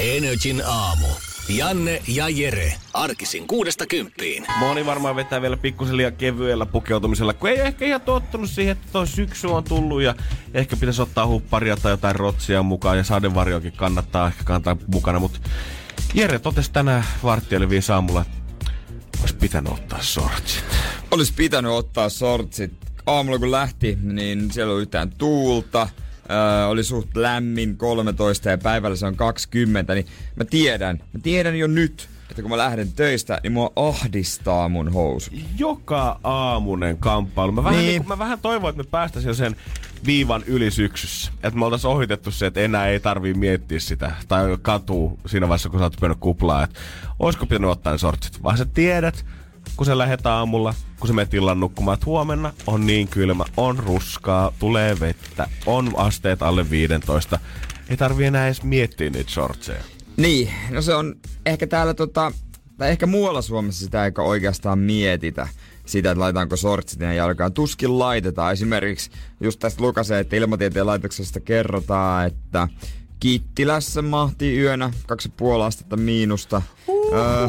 Energin aamu. Janne ja Jere. Arkisin kuudesta kymppiin. Moni varmaan vetää vielä pikkusen liian kevyellä pukeutumisella, kun ei ehkä ihan tottunut siihen, että toi syksy on tullut ja ehkä pitäisi ottaa hupparia tai jotain rotsia mukaan ja sadevarjoakin kannattaa ehkä kantaa mukana, mutta Jere totesi tänään varttia viisi aamulla, että olisi pitänyt ottaa sortsit. Olisi pitänyt ottaa sortsit. Aamulla kun lähti, niin siellä oli yhtään tuulta. Öö, oli suht lämmin 13 ja päivällä se on 20, niin mä tiedän, mä tiedän jo nyt, että kun mä lähden töistä, niin mua ahdistaa mun housu. Joka aamunen kamppailu. Mä vähän, Niin. niin. Niin, mä vähän toivon, että me päästäisiin jo sen viivan yli syksyssä. Että me oltaisiin ohitettu se, että enää ei tarvii miettiä sitä. Tai katuu siinä vaiheessa, kun sä oot mennyt kuplaa. Että olisiko pitänyt ottaa ne sortsit. Vaan sä tiedät, kun sä lähet aamulla, kun sä menet illan nukkumaan, että huomenna on niin kylmä, on ruskaa, tulee vettä, on asteet alle 15. Ei tarvii enää edes miettiä niitä shortseja. Niin, no se on ehkä täällä tota, tai ehkä muualla Suomessa sitä eikä oikeastaan mietitä sitä, että laitetaanko sortsit ja jalkaan. Tuskin laitetaan. Esimerkiksi just tästä lukasee, että ilmatieteen laitoksesta kerrotaan, että Kittilässä mahti yönä 2,5 astetta miinusta. Öö,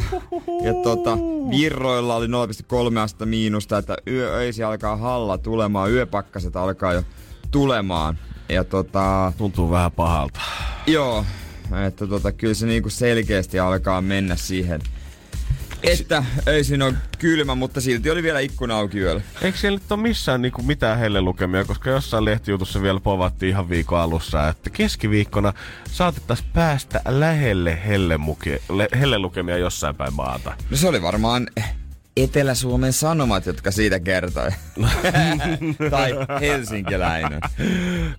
ja tota, Virroilla oli 0,3 astetta miinusta, että yö öisi alkaa halla tulemaan, yöpakkaset alkaa jo tulemaan. Ja tota, Tuntuu vähän pahalta. Joo, että tota, kyllä se niinku selkeästi alkaa mennä siihen, että ei siinä ole kylmä, mutta silti oli vielä ikkuna auki yöllä. Eikö siellä nyt ole missään niinku mitään hellelukemia, koska jossain lehtijutussa vielä povattiin ihan viikon alussa, että keskiviikkona saatettaisiin päästä lähelle hellemuke, le, hellelukemia jossain päin maata. No se oli varmaan Etelä-Suomen Sanomat, jotka siitä kertoi. tai helsinkiläinen.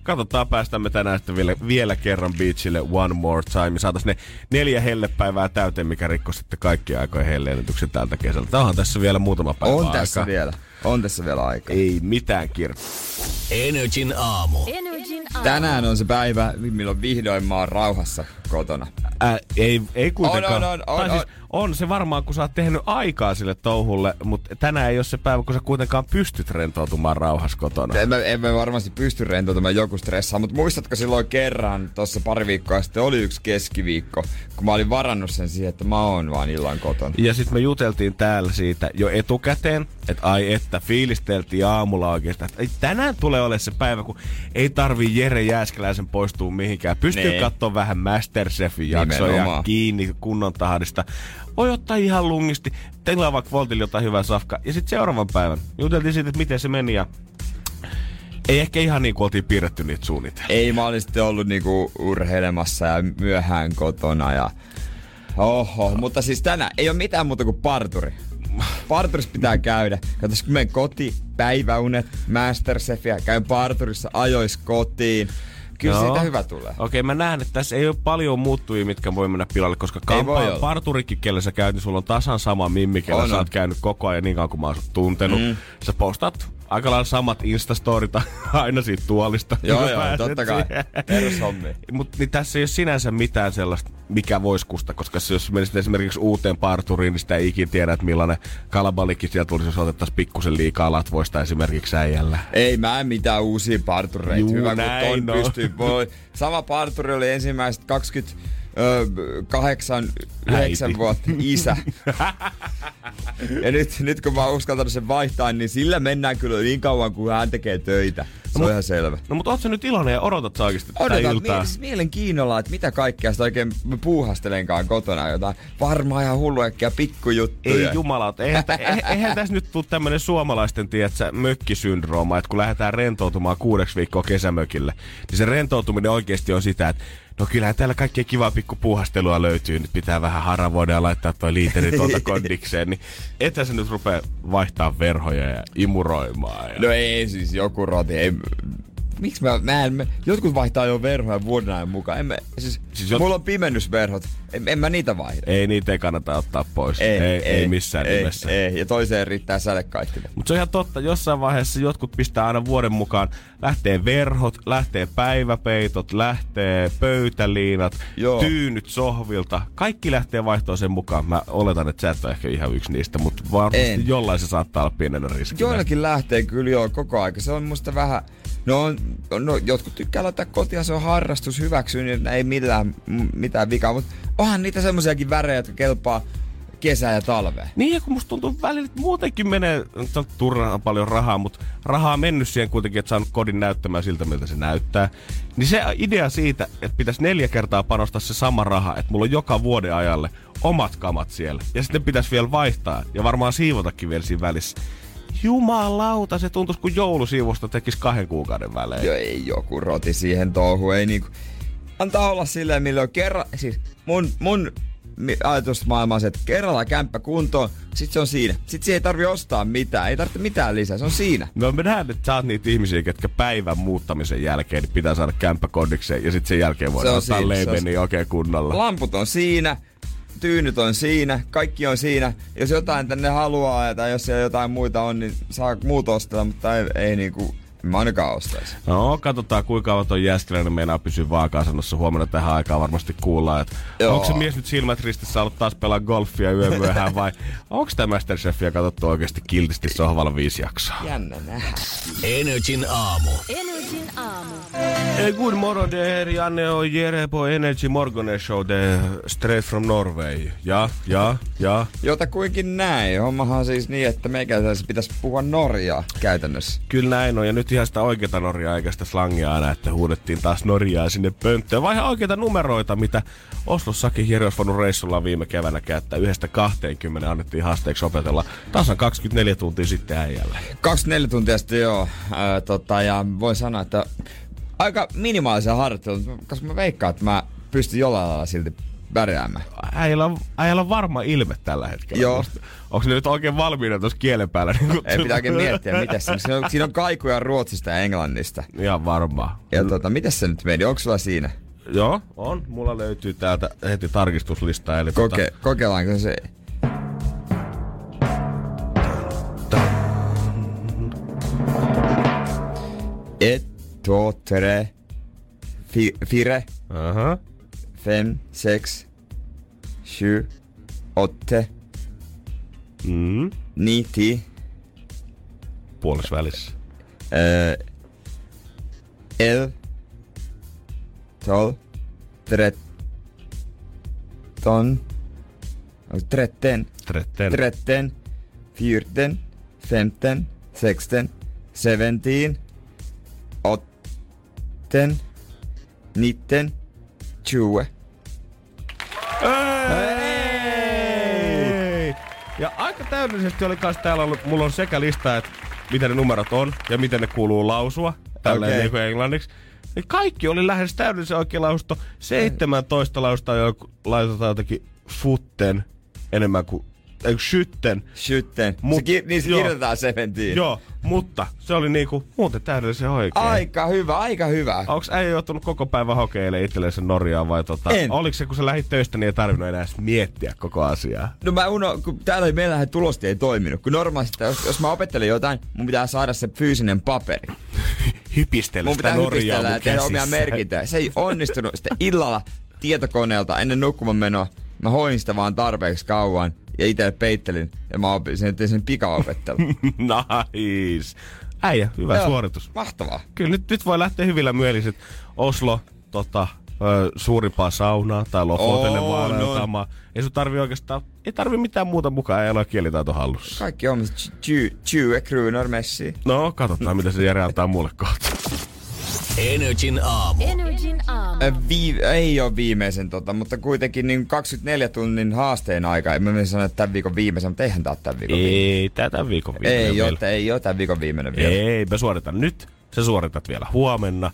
Katsotaan, päästämme tänään sitten vielä, vielä kerran beachille one more time. Saataisiin ne neljä hellepäivää täyteen, mikä rikkoi sitten kaikki aikojen helleennätyksen tältä kesältä. Tämä on tässä vielä muutama päivä On aikaa. tässä vielä. On tässä vielä aika. Ei mitään kirkkoa. Energin aamu. Tänään on se päivä, milloin vihdoin mä oon rauhassa kotona. Ää, ei, ei kuitenkaan. On, on, on, on, siis on se varmaan, kun sä oot tehnyt aikaa sille touhulle, mutta tänään ei ole se päivä, kun sä kuitenkaan pystyt rentoutumaan rauhassa kotona. En mä, en mä varmasti pysty rentoutumaan joku stressaa, mutta muistatko silloin kerran, tuossa pari viikkoa sitten oli yksi keskiviikko, kun mä olin varannut sen siihen, että mä oon vaan illan kotona. Ja sitten me juteltiin täällä siitä jo etukäteen, että ai että fiilisteltiin aamulla oikeastaan, että tänään tulee olemaan se päivä, kun ei tarvii Jere Jääskeläisen poistua mihinkään. Pystyy Nee. katsoa vähän Masterchefin jaksoja kiinni kunnon tahdista. Voi ottaa ihan lungisti, on vaikka Voltille jotain hyvää safkaa. Ja sitten seuraavan päivän juteltiin siitä, että miten se meni ja ei ehkä ihan niin kuin oltiin piirretty niitä suunnitelmia. Ei, mä olin sitten ollut niinku urheilemassa ja myöhään kotona ja... Oho, mutta siis tänään ei ole mitään muuta kuin parturi. Parturissa pitää käydä. Katsos, kun menen koti, päiväunet, Masterchefia, käyn parturissa, ajois kotiin. Kyllä Joo. siitä hyvä tulee. Okei, mä näen, että tässä ei ole paljon muuttujia, mitkä voi mennä pilalle, koska Ei voi kampa, olla. parturikin, kelle sä käyt, niin sulla on tasan sama mimmi, kellä On, sä oot käynyt koko ajan niin kauan kuin mä oon tuntenut. Mm. Sä postaat aika lailla samat instastorit aina siitä tuolista. Joo, kun joo, totta kai. Perushommi. Mut niin tässä ei ole sinänsä mitään sellaista, mikä voisi kusta, koska jos menisit esimerkiksi uuteen parturiin, niin sitä ei ikin tiedä, että millainen kalabalikki sieltä tulisi, jos otettaisiin pikkusen liikaa latvoista esimerkiksi äijällä. Ei mä en mitään uusia partureita. Juu, Hyvä, kun ton on. pystyy. Voi. Sama parturi oli ensimmäiset 28, 9 Äiti. vuotta isä. ja nyt, nyt kun mä oon uskaltanut sen vaihtaa, niin sillä mennään kyllä niin kauan, kuin hän tekee töitä. Se on ihan selvä. No mutta oot sä nyt iloinen ja odotat sä oikeasti tätä Odotan iltaa? mie- siis mielenkiinnolla, että mitä kaikkea sitä oikein puuhastelenkaan kotona. Jotain varmaan ihan hulluekkia pikkujuttuja. Ei jumalauta, eihän, eihän, eihän tässä nyt tule tämmönen suomalaisten, tiedätkö, mökkisyndrooma, että kun lähdetään rentoutumaan kuudeksi viikkoa kesämökille, niin se rentoutuminen oikeasti on sitä, että no kyllähän täällä kaikkea kivaa pikku puuhastelua löytyy, nyt pitää vähän haravoida ja laittaa toi liiteri tuolta kondikseen, niin ethän se nyt rupea vaihtaa verhoja ja imuroimaan. Ja... No ei siis joku roti. Ei, miksi mä, mä en, mä, jotkut vaihtaa jo verhoja vuoden ajan mukaan. En mä, siis, Siis jot- mulla on pimennysverhot, en, en mä niitä vaihda. Ei niitä ei kannata ottaa pois. Ei, ei, ei missään ei, nimessä. Ei, ja toiseen riittää sädekaittinen. Mutta se on ihan totta, jossain vaiheessa jotkut pistää aina vuoden mukaan, lähtee verhot, lähtee päiväpeitot, lähtee pöytäliinat, Joo. tyynyt sohvilta. Kaikki lähtee vaihtoon sen mukaan. Mä oletan, että sä et ole ehkä ihan yksi niistä, mutta varmasti En. jollain se saattaa olla pienenä riskinä. Joillakin lähtee kyllä joo koko aika. Se on musta vähän... No, no jotkut tykkää laittaa kotia, se on harrastus, hyväksyy, niin ei millään mitään vikaa. Mutta onhan niitä semmoisiakin värejä, jotka kelpaa kesää ja talvea. Niin, ja kun musta tuntuu välillä, että muutenkin menee turhaan paljon rahaa, mutta rahaa on mennyt siihen kuitenkin, että saanut kodin näyttämään siltä, miltä se näyttää. Niin se idea siitä, että pitäisi neljä kertaa panostaa se sama raha, että mulla on joka vuoden ajalle omat kamat siellä. Ja sitten pitäisi vielä vaihtaa ja varmaan siivotakin vielä siinä välissä. Jumalauta, se tuntuisi kuin joulusiivosta tekisi kahden kuukauden välein. Jo ei joku roti siihen touhu, ei niinku... Antaa olla silleen, millä on kerran... Siis mun, mun ajatusmaailma on se, että kerralla kämppä kuntoon, sit se on siinä. Sit siihen ei tarvi ostaa mitään, ei tarvitse mitään lisää, se on siinä. No me nähdään, että sä oot niitä ihmisiä, ketkä päivän muuttamisen jälkeen niin pitää saada kämppä kodikseen ja sitten sen jälkeen voidaan on ottaa leimeni oikein kunnolla. Lamput on siinä, tyynyt on siinä, kaikki on siinä. Jos jotain tänne haluaa tai jos siellä jotain muita on, niin saa muut ostella, mutta ei, ei niinku, mä ainakaan ostaisi. No, katsotaan kuinka kauan toi Jääskeläinen meinaa pysyä vaakaasannossa. Huomenna tähän aikaan varmasti kuullaan, että onko se mies nyt silmät ristissä ollut taas pelaa golfia yömyöhään vai onko tämä Masterchefia katsottu oikeasti kiltisti sohvalla viisi jaksoa? Jännä nähdä. Energin aamu. Energin aamu. Eh, Good morgon, det här är Janne och Jere på Energy Morgonen Show, the straight from Norway. Ja, ja, ja. Jotakuinkin näin. Hommahan on siis niin, että meikäläisessä pitäisi puhua Norjaa käytännössä. Kyllä näin on, ja nyt ihan sitä oikeata Norjaa eikä sitä slangia aina, että huudettiin taas Norjaa sinne pönttöön. Vai ihan oikeita numeroita, mitä Oslossakin voinut reissulla viime keväänä käyttää. Yhdestä 20 annettiin haasteeksi opetella tasan 24 tuntia sitten äijälle. 24 tuntia sitten joo. Ää, tota, ja voin sanoa, että aika minimaalisia harjoitteluja, koska mä veikkaan, että mä pystyn jollain lailla silti pärjäämään. Äijällä on, äijällä on varma ilme tällä hetkellä. Joo. Onko ne nyt oikein valmiina tuossa kielen päällä? Niin Ei pitää oikein miettiä, mitä se on. Siinä on, siinä on kaikuja Ruotsista ja Englannista. Ihan varmaa. Ja tota, miten se nyt meni? Onko sulla siinä? Joo, on. Mulla löytyy täältä heti tarkistuslista. Eli Koke, kokeillaanko se? Ett, två, tre, fi, fire, Tota, aha. fem, sex, sju, åtta, Mm. nio, tio, Puolessa välissä. eh, elva, tolv, tretton, tretten, Tretten. tretten, fjorton, femton, sexton, seventeen, åtten, nitten, tjugo. Ei! Ja aika täydellisesti oli kans täällä ollut, mulla on sekä lista, että mitä ne numerot on ja miten ne kuuluu lausua, tälleen Okei. niin englanniksi. Niin kaikki oli lähes täydellisen oikein lausto. 17 lausta jo laitetaan jotenkin futten enemmän kuin, ei skytten. Skytten. Mut- se ki- niin se joo. kirjoitetaan seventeen. Joo, mutta se oli niinku muuten täydellisen oikein. Aika hyvä, aika hyvä. Onko äijä joutunut koko päivän hokeilemaan itsellensä Norjaa vai tota, En. oliko se kun sä lähit töistä niin ei tarvinnut enää edes miettiä koko asiaa? No mä uno, kun täällä meillähän tulosti ei toiminut. Kun normaalisti, jos, jos mä opettelen jotain, mun pitää saada se fyysinen paperi. Hypistellä Mun sitä pitää Norjaa hypistellä mun ja tehdä omia merkintöjä. Se ei onnistunut. Sitten illalla tietokoneelta ennen nukkumaan menoa, mä hoin sitä vaan tarpeeksi kauan ja itse peittelin ja mä opin sen, tein sen pikaopettelun. nice. Äijä, hyvä Joo, suoritus. Mahtavaa. Kyllä nyt, nyt voi lähteä hyvillä mieliset. Oslo, tota, ö, suurimpaa saunaa tai Lofotelle vaeltamaan. Ei sun tarvi oikeastaan, ei tarvi mitään muuta mukaan, ei ole kielitaito hallussa. Kaikki on 20 kruunor messi. No, katsotaan mitä se Jere antaa mulle kohta. Energin aamu. Energin aamu. Ö, Vii- ei ole viimeisen, tota, mutta kuitenkin niin 24 tunnin haasteen aika. En mä sanoa, että tämän viikon viimeisen, mutta eihän tää ole tämän viikon viimeinen. Ei, tätä viikon viimeinen Ei vielä. ole, ei ole tämän viikon viimeinen vielä. Ei, mä suoritan nyt. Sä suoritat vielä huomenna.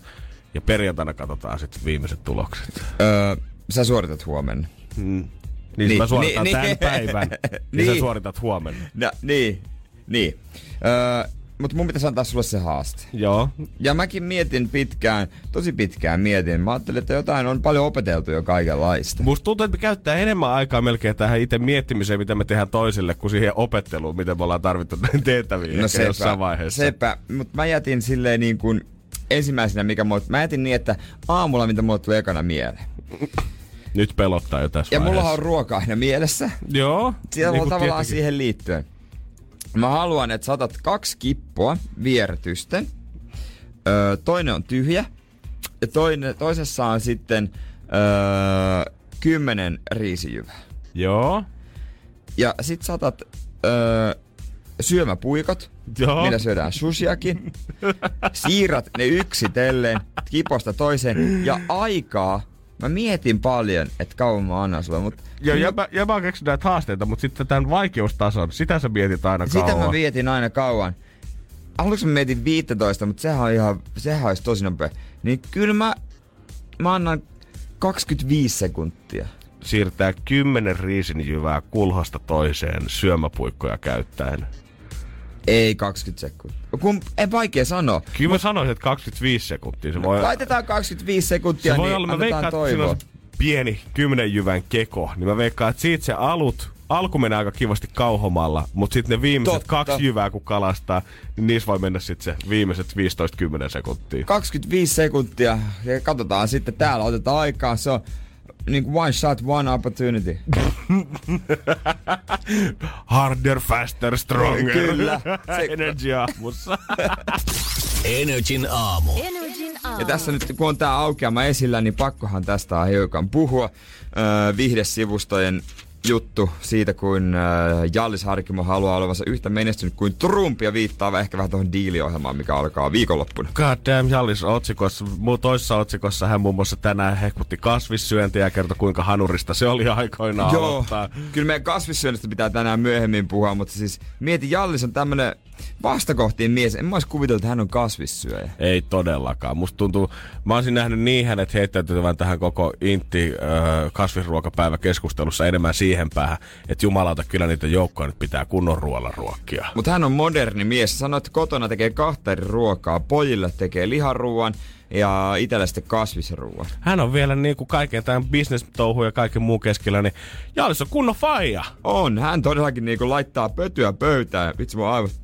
Ja perjantaina katsotaan sitten viimeiset tulokset. Öö, sä suoritat huomenna. Mm. Niin, Niin, niin mä suoritan niin, tämän niin. päivän. niin. sä Niin. suoritat huomenna. No, niin, niin. Öö, mutta mun pitäisi antaa sulle se haaste. Joo. Ja mäkin mietin pitkään, tosi pitkään mietin. Mä ajattelin, että jotain on paljon opeteltu jo kaikenlaista. Musta tuntuu, että me käyttää enemmän aikaa melkein tähän itse miettimiseen, mitä me tehdään toisille, kuin siihen opetteluun, miten me ollaan tarvittu näin tehtäviin No ehkä jossain vaiheessa. sepä. Mutta mä jätin silleen niin kuin ensimmäisenä, mikä mulle, mä jätin niin, että aamulla, mitä mulle tuli ekana mieleen. Nyt pelottaa jo tässä Ja mulla on vaiheessa. ruoka aina mielessä. Joo. Siellä niin on tavallaan tietenkin. siihen liittyen. Mä haluan, että saatat kaksi kippoa viertysten. Öö, toinen on tyhjä. Ja toinen, toisessa on sitten öö, kymmenen riisijyvää. Joo. Ja sit saatat öö, syömäpuikot, Joo. millä syödään sushiakin. Siirrat ne yksitellen kiposta toiseen. Ja aikaa, mä mietin paljon, että kauan mä annan sulle, mutta Joo, ja, mä, ja mä oon keksinyt näitä haasteita, mutta sitten tämän vaikeustason, sitä sä mietit aina Sitä kauan. mä vietin aina kauan. Aluksi mä mietin 15, mutta sehän on ihan, sehän olisi tosi nopea. Niin kyllä mä, mä annan 25 sekuntia. Siirtää kymmenen riisinjyvää kulhosta toiseen syömäpuikkoja käyttäen. Ei 20 sekuntia. Kun, ei vaikea sanoa. Kyllä mä sanoisin, että 25 sekuntia. Se voi, Laitetaan 25 sekuntia, se voi niin olla, mä veikkaan, että siinä toivoa. on pieni kymmenen jyvän keko, niin mä veikkaan, että siitä se alut, alku menee aika kivasti kauhomalla, mutta sitten ne viimeiset Totta. kaksi jyvää kun kalastaa, niin niissä voi mennä sitten se viimeiset 15-10 sekuntia. 25 sekuntia ja katsotaan sitten täällä, otetaan aikaa. Se on niin kuin one shot, one opportunity. Harder, faster, stronger. Kyllä. Se- Energy aamussa. Energin aamu. Energin aamu. Ja tässä nyt kun on tää aukeama esillä, niin pakkohan tästä on hiukan puhua. Öö, vihdesivustojen juttu siitä, kun öö, Jallis Harkimo haluaa olevansa yhtä menestynyt kuin Trump ja viittaa ehkä vähän tuohon diiliohjelmaan, mikä alkaa viikonloppuna. God damn, Jallis otsikossa, mu- toisessa otsikossa hän muun muassa tänään hehkutti kasvissyöntiä ja kertoi kuinka hanurista se oli aikoinaan Joo, aloittaa. kyllä meidän kasvissyönnöstä pitää tänään myöhemmin puhua, mutta siis mieti, Jallis on tämmönen vastakohtiin mies. En mä olisi kuvitellut, että hän on kasvissyöjä. Ei todellakaan. Musta tuntuu, mä olisin nähnyt niin hänet heittäytyvän tähän koko intti äh, kasvisruokapäivä keskustelussa enemmän siihen päähän, että jumalauta kyllä niitä joukkoja nyt pitää kunnon ruoalla ruokkia. Mutta hän on moderni mies. Sanoi, että kotona tekee kahta eri ruokaa. Pojille tekee liharuuan ja itselle sitten kasvisruuan. Hän on vielä niin kuin kaiken tämän business-touhu ja kaiken muun keskellä, niin Jallis on kunnon faija. On, hän todellakin niinku laittaa pötyä pöytään. Vitsi mun aivot.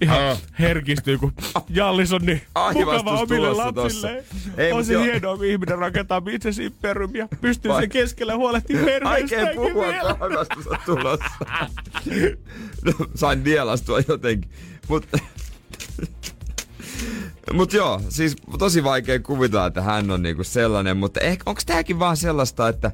Ihan herkistyy, kun Jallis on niin Aivastus mukava omille lapsille. Ei, on se hienoa, kun ihminen rakentaa business imperiumia, pystyy Vai- sen keskellä huolehtimaan perheestäänkin puhua, vielä. kun aivastus on tulossa. no, sain nielastua jotenkin. Mut, Mut joo, siis tosi vaikea kuvitella, että hän on niinku sellainen, mutta ehkä onko tääkin vaan sellaista, että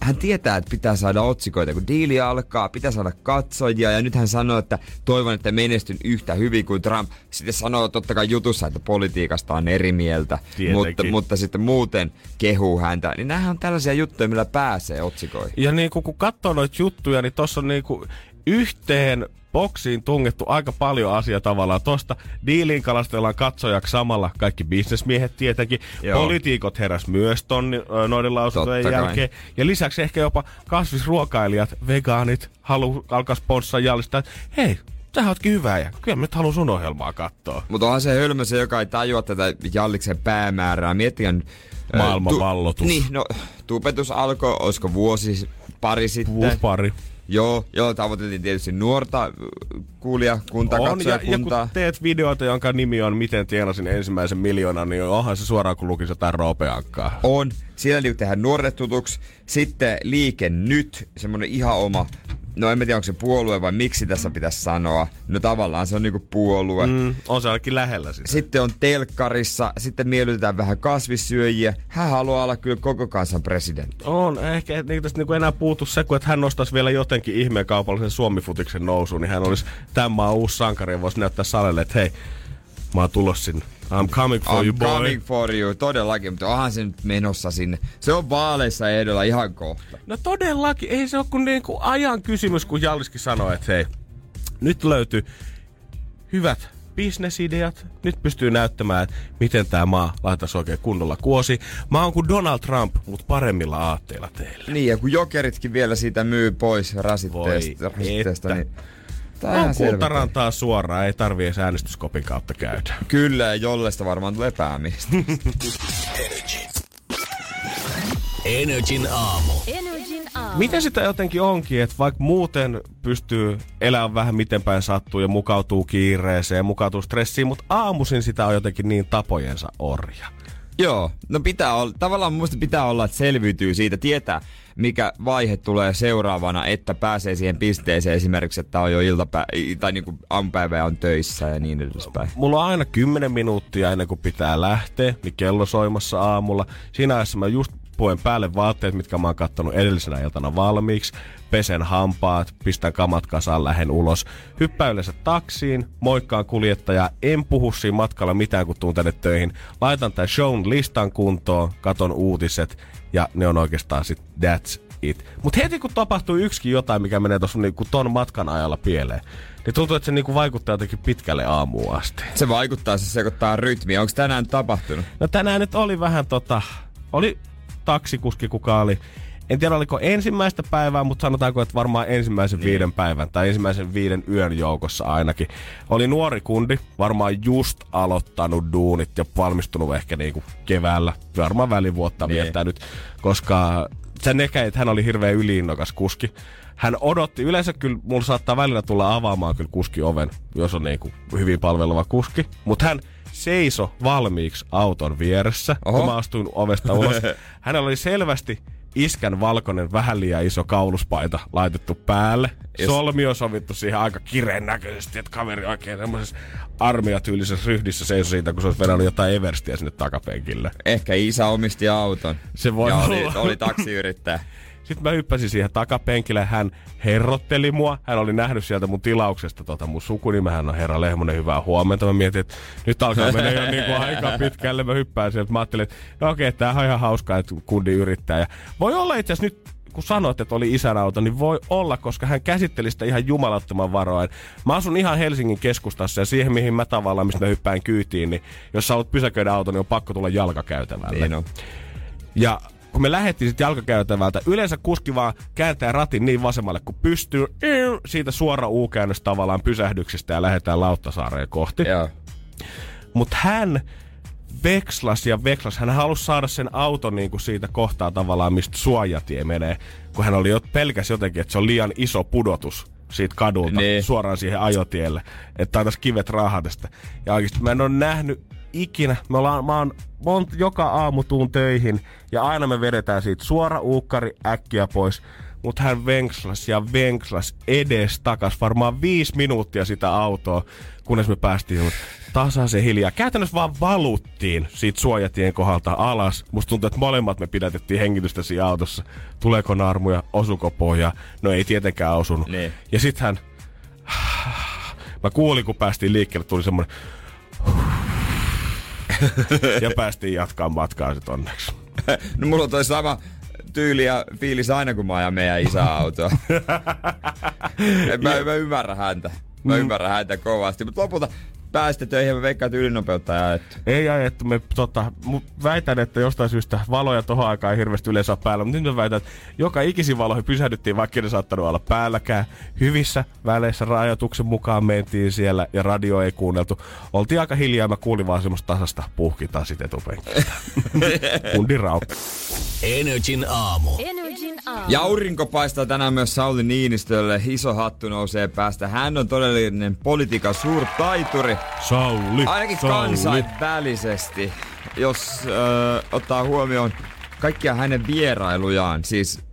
hän tietää, että pitää saada otsikoita, kun diili alkaa, pitää saada katsojia, ja nyt hän sanoo, että toivon, että menestyn yhtä hyvin kuin Trump. Sitten sanoo totta kai jutussa, että politiikasta on eri mieltä, Tietenkin. mutta, mutta sitten muuten kehuu häntä. Niin nämähän on tällaisia juttuja, millä pääsee otsikoihin. Ja niinku, kun katsoo noita juttuja, niin tossa on niinku yhteen boksiin tungettu aika paljon asiaa tavallaan. Tosta diiliin kalastellaan katsojaksi samalla kaikki bisnesmiehet tietenkin. Joo. Poliitikot heräs myös ton, ö, noiden lausuntojen Totta kai. jälkeen. Ja lisäksi ehkä jopa kasvisruokailijat, vegaanit halu alkaa sponssaa jallista, että hei, sä ootkin hyvä ja kyllä mä nyt haluan sun ohjelmaa katsoa. Mutta onhan se hölmö se, joka ei tajua tätä Jalliksen päämäärää. Miettikää ö, Maailman tu-. Niin, no tupetus alkoi, olisiko vuosi pari sitten. Vuospari. Joo, joo, tavoiteltiin tietysti nuorta ö, kuulijakuntaa, On, ja, ja kun teet videoita, jonka nimi on Miten tienasin ensimmäisen miljoonan, niin onhan se suoraan kun lukisi jotain roopeankkaa. On. Siellä niinku tehdään nuoret tutuksi. Sitten Liike Nyt, semmonen ihan oma, no en mä tiedä onko se puolue vai miksi tässä pitäisi sanoa. No tavallaan se on niinku puolue. Mm, on se ainakin lähellä sitä. Sitten on telkkarissa, sitten miellytetään vähän kasvissyöjiä. Hän haluaa olla kyllä koko kansan presidentti. On, ehkä et niin tästä niinku enää puutu se, kun että hän nostaisi vielä jotenkin ihmeen kaupallisen Suomi-futiksen nousuun, niin hän olisi tämän maan uusi sankari ja voisi näyttää salelle, että hei, mä oon tulos sinne. I'm coming for I'm you, boy. coming for you, todellakin, mutta onhan se nyt menossa sinne. Se on vaaleissa ehdolla ihan kohta. No todellakin, ei se ole kuin niinku ajan kysymys, kun Jalliskin sanoi, että hei, nyt löytyy hyvät bisnesideat. Nyt pystyy näyttämään, että miten tämä maa laitaisi oikein kunnolla kuosi. Mä oon kuin Donald Trump, mutta paremmilla aatteilla teille. Niin, ja kun jokeritkin vielä siitä myy pois Voi rasitteesta, rasitteesta niin Tää on kultarantaa suoraan, ei tarvii edes äänestyskopin kautta käydä. Kyllä, jollesta varmaan tulee päämiestä. Energin aamu. Energin aamu. Miten sitä jotenkin onkin, että vaikka muuten pystyy elämään vähän miten päin sattuu ja mukautuu kiireeseen ja mukautuu stressiin, mutta aamuisin sitä on jotenkin niin tapojensa orja. Joo, no pitää olla, tavallaan mielestä pitää olla, että selviytyy siitä, tietää mikä vaihe tulee seuraavana, että pääsee siihen pisteeseen esimerkiksi, että on jo iltapä- tai niinku aamupäivä ja on töissä ja niin edespäin. Mulla on aina 10 minuuttia ennen kuin pitää lähteä, niin kello soimassa aamulla. Siinä ajassa mä just puen päälle vaatteet, mitkä mä oon kattonut edellisenä iltana valmiiksi, pesen hampaat, pistän kamat kasaan, lähden ulos. Hyppään yleensä taksiin, moikkaan kuljettajaa, en puhu siinä matkalla mitään, kun tuun tänne töihin. Laitan tämän shown listan kuntoon, katon uutiset, ja ne on oikeastaan sit that's it. Mutta heti kun tapahtuu yksikin jotain, mikä menee tuossa niinku ton matkan ajalla pieleen, niin tuntuu, että se niinku vaikuttaa jotenkin pitkälle aamuun asti. Se vaikuttaa, se sekoittaa rytmiä. Onko tänään tapahtunut? No tänään nyt oli vähän tota, oli taksikuski, kuka oli, en tiedä oliko ensimmäistä päivää, mutta sanotaanko, että varmaan ensimmäisen niin. viiden päivän tai ensimmäisen viiden yön joukossa ainakin. Oli nuori kundi, varmaan just aloittanut duunit ja valmistunut ehkä niinku keväällä, varmaan välivuotta Niin. viettänyt, koska se näkee, että hän oli hirveän yliinnokas kuski. Hän odotti, yleensä kyllä mulla saattaa välillä tulla avaamaan kyllä kuski oven, jos on niinku hyvin palveleva kuski. Mutta hän seiso valmiiksi auton vieressä, Oho. kun mä astuin ovesta ulos. Hänellä oli selvästi iskän valkoinen vähän liian iso kauluspaita laitettu päälle. Jos- Solmi on sovittu siihen aika kireen näköisesti, että kaveri oikein tämmöisessä armeijatyylisessä ryhdissä seisoi siitä, kun se olisi vedannut jotain Everstiä sinne takapenkille. Ehkä isä omisti auton. Se voi ja oli, olla. oli taksiyrittäjä. Sitten mä hyppäsin siihen takapenkille, hän herrotteli mua. Hän oli nähnyt sieltä mun tilauksesta tota mun sukunimen, hän on herra Lehmonen, hyvää huomenta. Mä mietin, että nyt alkaa mennä jo niinku aika pitkälle. Mä hyppään sieltä, mä ajattelin, että no okei, tää on ihan hauskaa, että kundi yrittää. Ja voi olla itse asiassa nyt kun sanoit, että oli isän auto, niin voi olla, koska hän käsitteli sitä ihan jumalattoman varoin. Mä asun ihan Helsingin keskustassa ja siihen, mihin mä tavallaan, mistä mä hyppään kyytiin, niin jos sä haluat pysäköidä auto, niin on pakko tulla jalkakäytävälle. Niin on. Ja kun me lähdettiin sitten jalkakäytävältä, yleensä kuski vaan kääntää ratin niin vasemmalle kuin pystyy. Siitä suora U-käännös tavallaan pysähdyksestä ja lähdetään Lauttasaareen kohti. Mutta hän vekslas ja vekslas. Hän halusi saada sen auton niin kuin siitä kohtaa tavallaan, mistä suojatie menee. Kun hän oli jo pelkäs jotenkin, että se on liian iso pudotus siitä kadulta Niin. suoraan siihen ajotielle. Että taitais kivet raahadesta. Ja oikeasti mä en ole nähnyt ikinä. Me ollaan, mä oon mont, joka aamu tuun töihin ja aina me vedetään siitä suora uukkari äkkiä pois. Mutta hän venkslas ja venkslas edes takas varmaan viisi minuuttia sitä autoa, kunnes me päästiin tasaisen hiljaa. Käytännössä vaan valuttiin siitä suojatien kohdalta alas. Musta tuntuu, että molemmat me pidätettiin hengitystä siinä autossa. Tuleeko naarmuja, osuko pohjaa? No ei tietenkään osunut. Niin. Ja sit hän... Mä kuulin, kun päästiin liikkeelle, tuli semmonen... ja päästiin jatkaa matkaa sit onneksi. No mulla on toi sama tyyli ja fiilis aina, kun mä ajan meidän isäautoa. Mä, mä ymmärrän häntä. Mä Mm. ymmärrän häntä kovasti. Mutta lopulta ja mä veikkaan, että ylinopeutta ei ajettu. Ei ajettu. Me, tota, väitän, että jostain syystä valoja tohon aikaan ei hirveästi yleensä ole päällä, mutta nyt mä väitän, että joka ikisin valoihin pysähdyttiin, vaikka ne saattanut olla päälläkään. Hyvissä väleissä rajoituksen mukaan mentiin siellä ja radio ei kuunneltu. Oltiin aika hiljaa ja mä kuulin vaan semmoista tasasta puhkintaa sit etupenkiltä. Kundi raukka. Energin aamu. Energin aamu. Ja aurinko paistaa tänään myös Sauli Niinistölle. Iso hattu nousee päästä. Hän on todellinen politiikan suurtaituri. Sauli. Ainakin Sauli. kansainvälisesti, jos ö, ottaa huomioon kaikkia hänen vierailujaan. Siis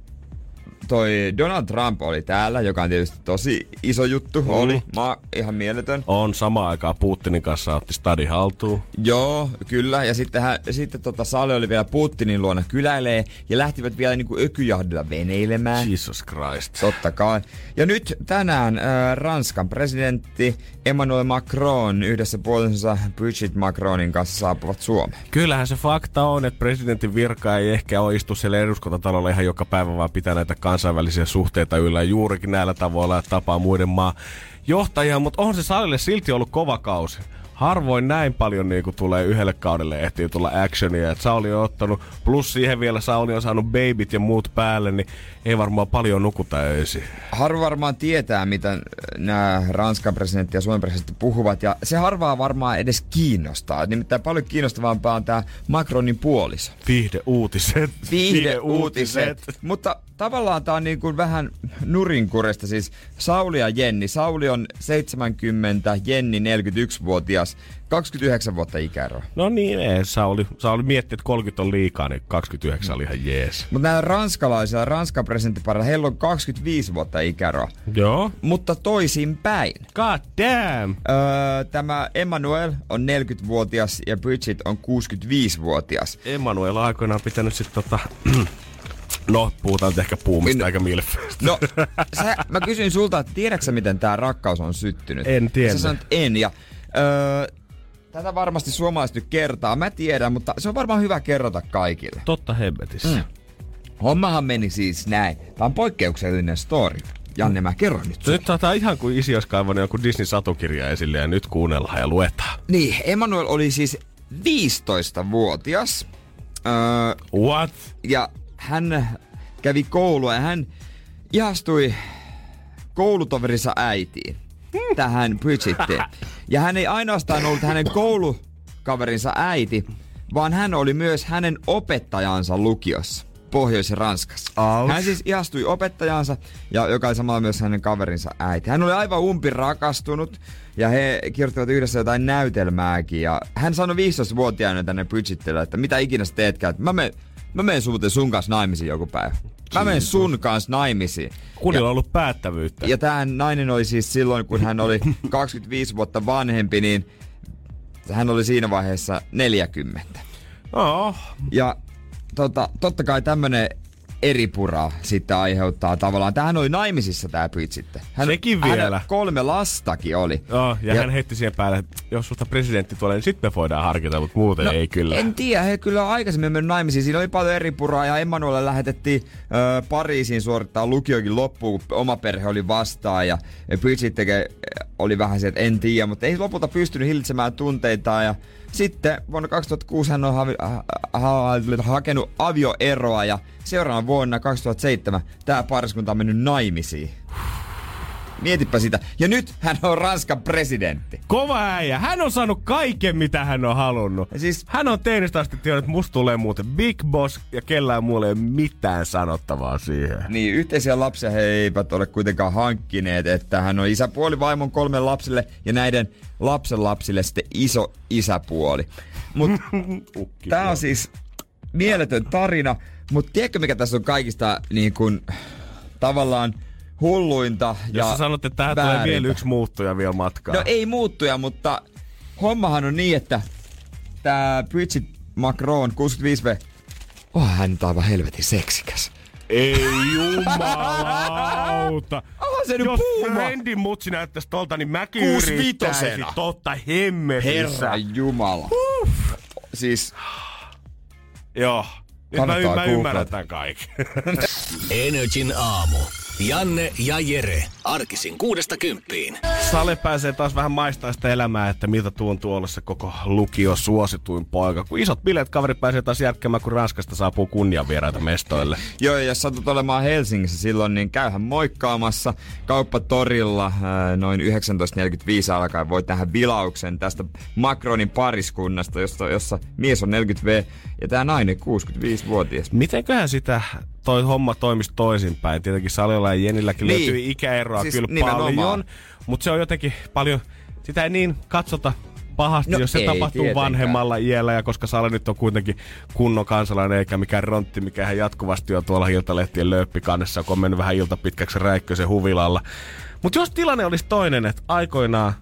toi Donald Trump oli täällä, joka on tietysti tosi iso juttu. Mm. Oli. Mä ihan mieletön. On samaan aikaan Putinin kanssa otti stadi haltuun. Joo, kyllä. Ja sitten, hän, sitten tota Sale oli vielä Putinin luona kyläilee ja lähtivät vielä niinku ökyjahdilla veneilemään. Jesus Christ. Totta kai. Ja nyt tänään äh, Ranskan presidentti Emmanuel Macron yhdessä puolisonsa Brigitte Macronin kanssa saapuvat Suomeen. Kyllähän se fakta on, että presidentin virka ei ehkä ole istu siellä eduskuntatalolla ihan joka päivä, vaan pitää näitä kansainvälisiä suhteita yllä juurikin näillä tavoilla, että tapaa muiden maa johtajia, mutta on se salille silti ollut kova kausi. Harvoin näin paljon niinku tulee yhdelle kaudelle ehtii tulla actionia. Et Sauli on ottanut, plus siihen vielä Sauli on saanut babyt ja muut päälle, niin ei varmaan paljon nukuta öisin. Harva varmaan tietää, mitä nämä Ranskan presidentti ja Suomen presidentti puhuvat, ja se harvaa varmaan edes kiinnostaa. Nimittäin paljon kiinnostavampaa on tämä Macronin puoliso. Viihde uutiset. Viihde uutiset. Mutta tavallaan tää on niin kuin vähän nurinkurista. Siis Sauli ja Jenni. Sauli on 70, Jenni 41-vuotias. 29 vuotta ikäeroa. No niin, ei. Sauli, Sauli mietti, että 30 on liikaa, niin 29 oli ihan jees. Mutta nämä ranskalaisilla, Ranskan presidenttiparilla, heillä on 25 vuotta ikäeroa. Joo. Mutta toisinpäin. God damn! Öö, tämä Emmanuel on 40-vuotias ja Bridget on 65-vuotias. Emmanuel aikoinaan pitänyt sitten tota... No, puhutaan nyt ehkä puumista Min- eikä milfeistä. No, sä, mä kysyin sulta, että tiedätkö sä, miten tämä rakkaus on syttynyt? En tiedä. Sä sanoit en, ja öö, tätä varmasti suomalaiset nyt kertaa. Mä tiedän, mutta se on varmaan hyvä kerrota kaikille. Totta hemmetissä. Mm. Hommahan meni siis näin. Tämä on poikkeuksellinen story. Janne, mä kerron nyt sulle. Nyt taitaa ihan kuin isi olisi kaivannut joku Disney-satukirja esille ja nyt kuunnellaan ja luetaan. Niin, Emmanuel oli siis 15-vuotias. Öö, What? ja hän kävi koulua ja hän ihastui koulutoverinsa äitiin, tähän Bridgettiin. Ja hän ei ainoastaan ollut hänen koulukaverinsa äiti, vaan hän oli myös hänen opettajansa lukiossa. Pohjois-Ranskassa. Aus. Hän siis ihastui opettajansa, ja joka oli samalla myös hänen kaverinsa äiti. Hän oli aivan umpi rakastunut, ja he kirjoittivat yhdessä jotain näytelmääkin. Ja hän sanoi 15-vuotiaana tänne Bridgettille, että mitä ikinä sä teetkään, että mä menen Mä menen sun, sun kanssa naimisiin joku päivä. Mä menen sun kanssa naimisiin. Kunilla on ollut päättävyyttä. Ja tämä nainen oli siis silloin, kun hän oli 25 vuotta vanhempi, niin hän oli siinä vaiheessa 40. Oh, Ja tota, totta kai tämmönen eripura sitten aiheuttaa tavallaan. Tähän oli naimisissa tää Bridget. Hän, Sekin vielä. kolme lastakin oli. oh, ja, ja, hän heitti siihen päälle, että jos susta presidentti tulee, niin sitten me voidaan harkita, mutta muuten no, ei kyllä. En tiedä, he kyllä aikaisemmin mennyt naimisiin. Siinä oli paljon eri puraa ja Emmanuelle lähetettiin ö, Pariisiin suorittaa lukiokin loppuun, kun oma perhe oli vastaan. Ja, ja Bridget teke, oli vähän se, että en tiedä, mutta ei lopulta pystynyt hillitsemään tunteitaan. Ja sitten vuonna 2006 hän on havi, ha, ha, hakenut avioeroa ja seuraavana vuonna 2007 tämä pariskunta on mennyt naimisiin. Mietipä sitä. Ja nyt hän on Ranskan presidentti. Kova äijä. Hän on saanut kaiken, mitä hän on halunnut. Ja siis- Hän on teinistä asti tiennyt, että musta tulee muuten Big Boss ja kellään muulla ei ole mitään sanottavaa siihen. Niin, yhteisiä lapsia he eivät ole kuitenkaan hankkineet, että hän on isäpuoli vaimon kolme lapsille ja näiden lapsen lapsille sitten iso isäpuoli. Mutta tämä on siis mieletön tarina, mutta tiedätkö mikä tässä on kaikista niin kun, tavallaan hulluinta Jos ja sä sanot, että tähän tulee väärintä? vielä yksi muuttuja vielä matkaan. No ei muuttuja, mutta hommahan on niin, että tämä Bridget Macron 65V, oh, hän nyt aivan helvetin seksikäs. Ei jumalauta. Onhan se nyt Jos puuma. Friendin mutsi näyttäisi tolta, niin mäkin yrittäisin. Totta hemmetissä. Herra Jumala. Siis Joo. Nyt mä, Kannattaa mä ymmärrän tämän kaiken. Energin aamu. Janne ja Jere. Arkisin kuudesta kymppiin. Sale pääsee taas vähän maistaa sitä elämää, että miltä tuntuu olla se koko lukio suosituin poika. Kun isot bileet kaveri pääsee taas järkkäämään, kun Ranskasta saapuu kunnianvieraita mestoille. Joo, jos satut olemaan Helsingissä silloin, niin käyhän moikkaamassa kauppatorilla ää, noin 19.45 alkaen. Voit nähdä vilauksen tästä Macronin pariskunnasta, jossa, jossa mies on 40V ja tämä nainen 65-vuotias. Mitenköhän sitä toi homma toimisi toisinpäin? Tietenkin Salilla ja Jenilläkin Niin. löytyy ikäeroa Siis kyllä nimenomaan. paljon, mutta se on jotenkin paljon, sitä ei niin katsota pahasti, No jos se ei tapahtuu tietenkään. vanhemmalla iällä ja koska Sale nyt on kuitenkin kunnon kansalainen eikä mikään rontti, mikä hän jatkuvasti on tuolla Iltalehtien lööppikannessa, kun on mennyt vähän ilta pitkäksi Räikkösen huvilalla. Mutta jos tilanne olisi toinen, että aikoinaan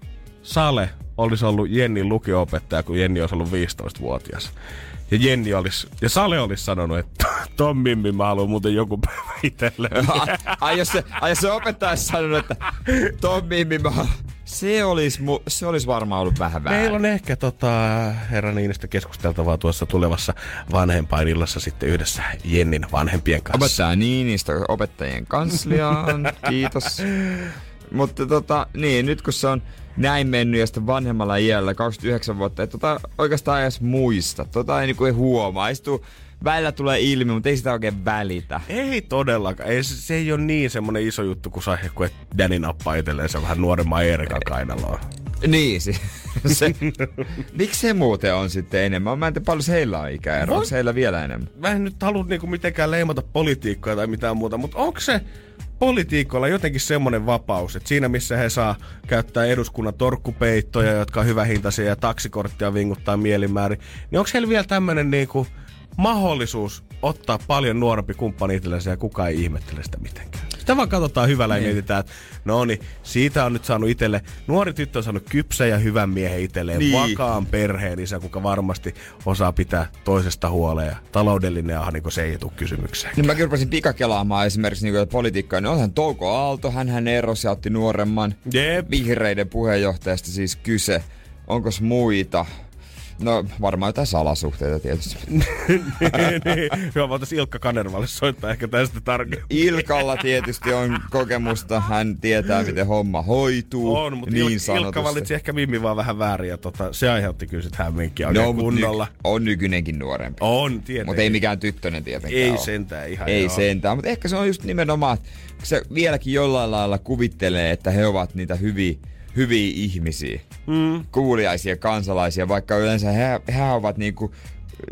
Sale olisi ollut Jennin lukio-opettaja, kun Jenni olisi ollut 15-vuotias. Ja Jenni olisi, ja Sale olisi sanonut, että Tom Mimmi, mä haluan muuten joku päivä itselleni. ai, jos se, ai jos se opettaja olisi sanonut, että Tommi, mä... se olisi, mu, se olisi varmaan ollut vähän väärin. Meillä on ehkä tota, herra Niinistä keskusteltavaa tuossa tulevassa vanhempainillassa sitten yhdessä Jennin vanhempien kanssa. Opettaja Niinistä opettajien kansliaan, kiitos. Mutta tota, niin, nyt kun se on näin mennyt ja sitten vanhemmalla iällä, 29 vuotta, että tota oikeastaan edes muista. Tota ei, niinku ei huomaa. Istuu, välillä tulee ilmi, mutta ei sitä oikein välitä. Ei todellakaan. Ei, se, se ei ole niin semmonen iso juttu kun et Danny nappaa itselleen se vähän nuoremman Eerikan kainaloon. Niin, se, se, miksi se muuten on sitten enemmän? Mä en tiedä paljon heillä on ikäero. Onko heillä vielä enemmän? Mä en nyt halua niinku mitenkään leimata politiikkaa tai mitään muuta, mutta onko se politiikoilla jotenkin semmoinen vapaus, että siinä missä he saa käyttää eduskunnan torkkupeittoja, jotka on hyvähintaisia ja taksikorttia vinguttaa mielimäärin, niin onko heillä vielä tämmöinen niinku mahdollisuus ottaa paljon nuorempi kumppani itsellensä ja kukaan ei ihmettele sitä mitenkään. Sitä vaan katsotaan hyvällä niin. ja mietitään, että no niin, siitä on nyt saanut itselle, nuori tyttö on saanut kypsä ja hyvän miehen itselleen, niin. vakaan perheen isä, kuka varmasti osaa pitää toisesta huoleen ja taloudellinen ahdinko se ei tule kysymykseen. Niin mä rupesin pikakelaamaan esimerkiksi niin politiikkaa, niin onhan Touko Aalto, hän erosi ja otti nuoremman Jep. vihreiden puheenjohtajasta siis kyse. Onko muita? No varmaan jotain salasuhteita tietysti. niin, niin. Joo, voitaisiin Ilkka Kanervalle soittaa ehkä tästä tarkemmin. Ilkalla tietysti on kokemusta, hän tietää miten homma hoituu. On, mutta niin Il- sanotusti. Ilkka valitsi ehkä Mimmi vaan vähän väärin ja tota, se aiheutti kyllä sit hämminkiä oikein No, no, kunnolla. Ny- on nykyinenkin nuorempi. On, tietenkin. Mutta ei mikään tyttönen tietenkään Ei oo. sentään ihan Ei joo. sentään, mutta ehkä se on just nimenomaan, että se vieläkin jollain lailla kuvittelee, että he ovat niitä hyviä, hyviä ihmisiä, mm. kuuliaisia kansalaisia, vaikka yleensä he, he ovat niinku,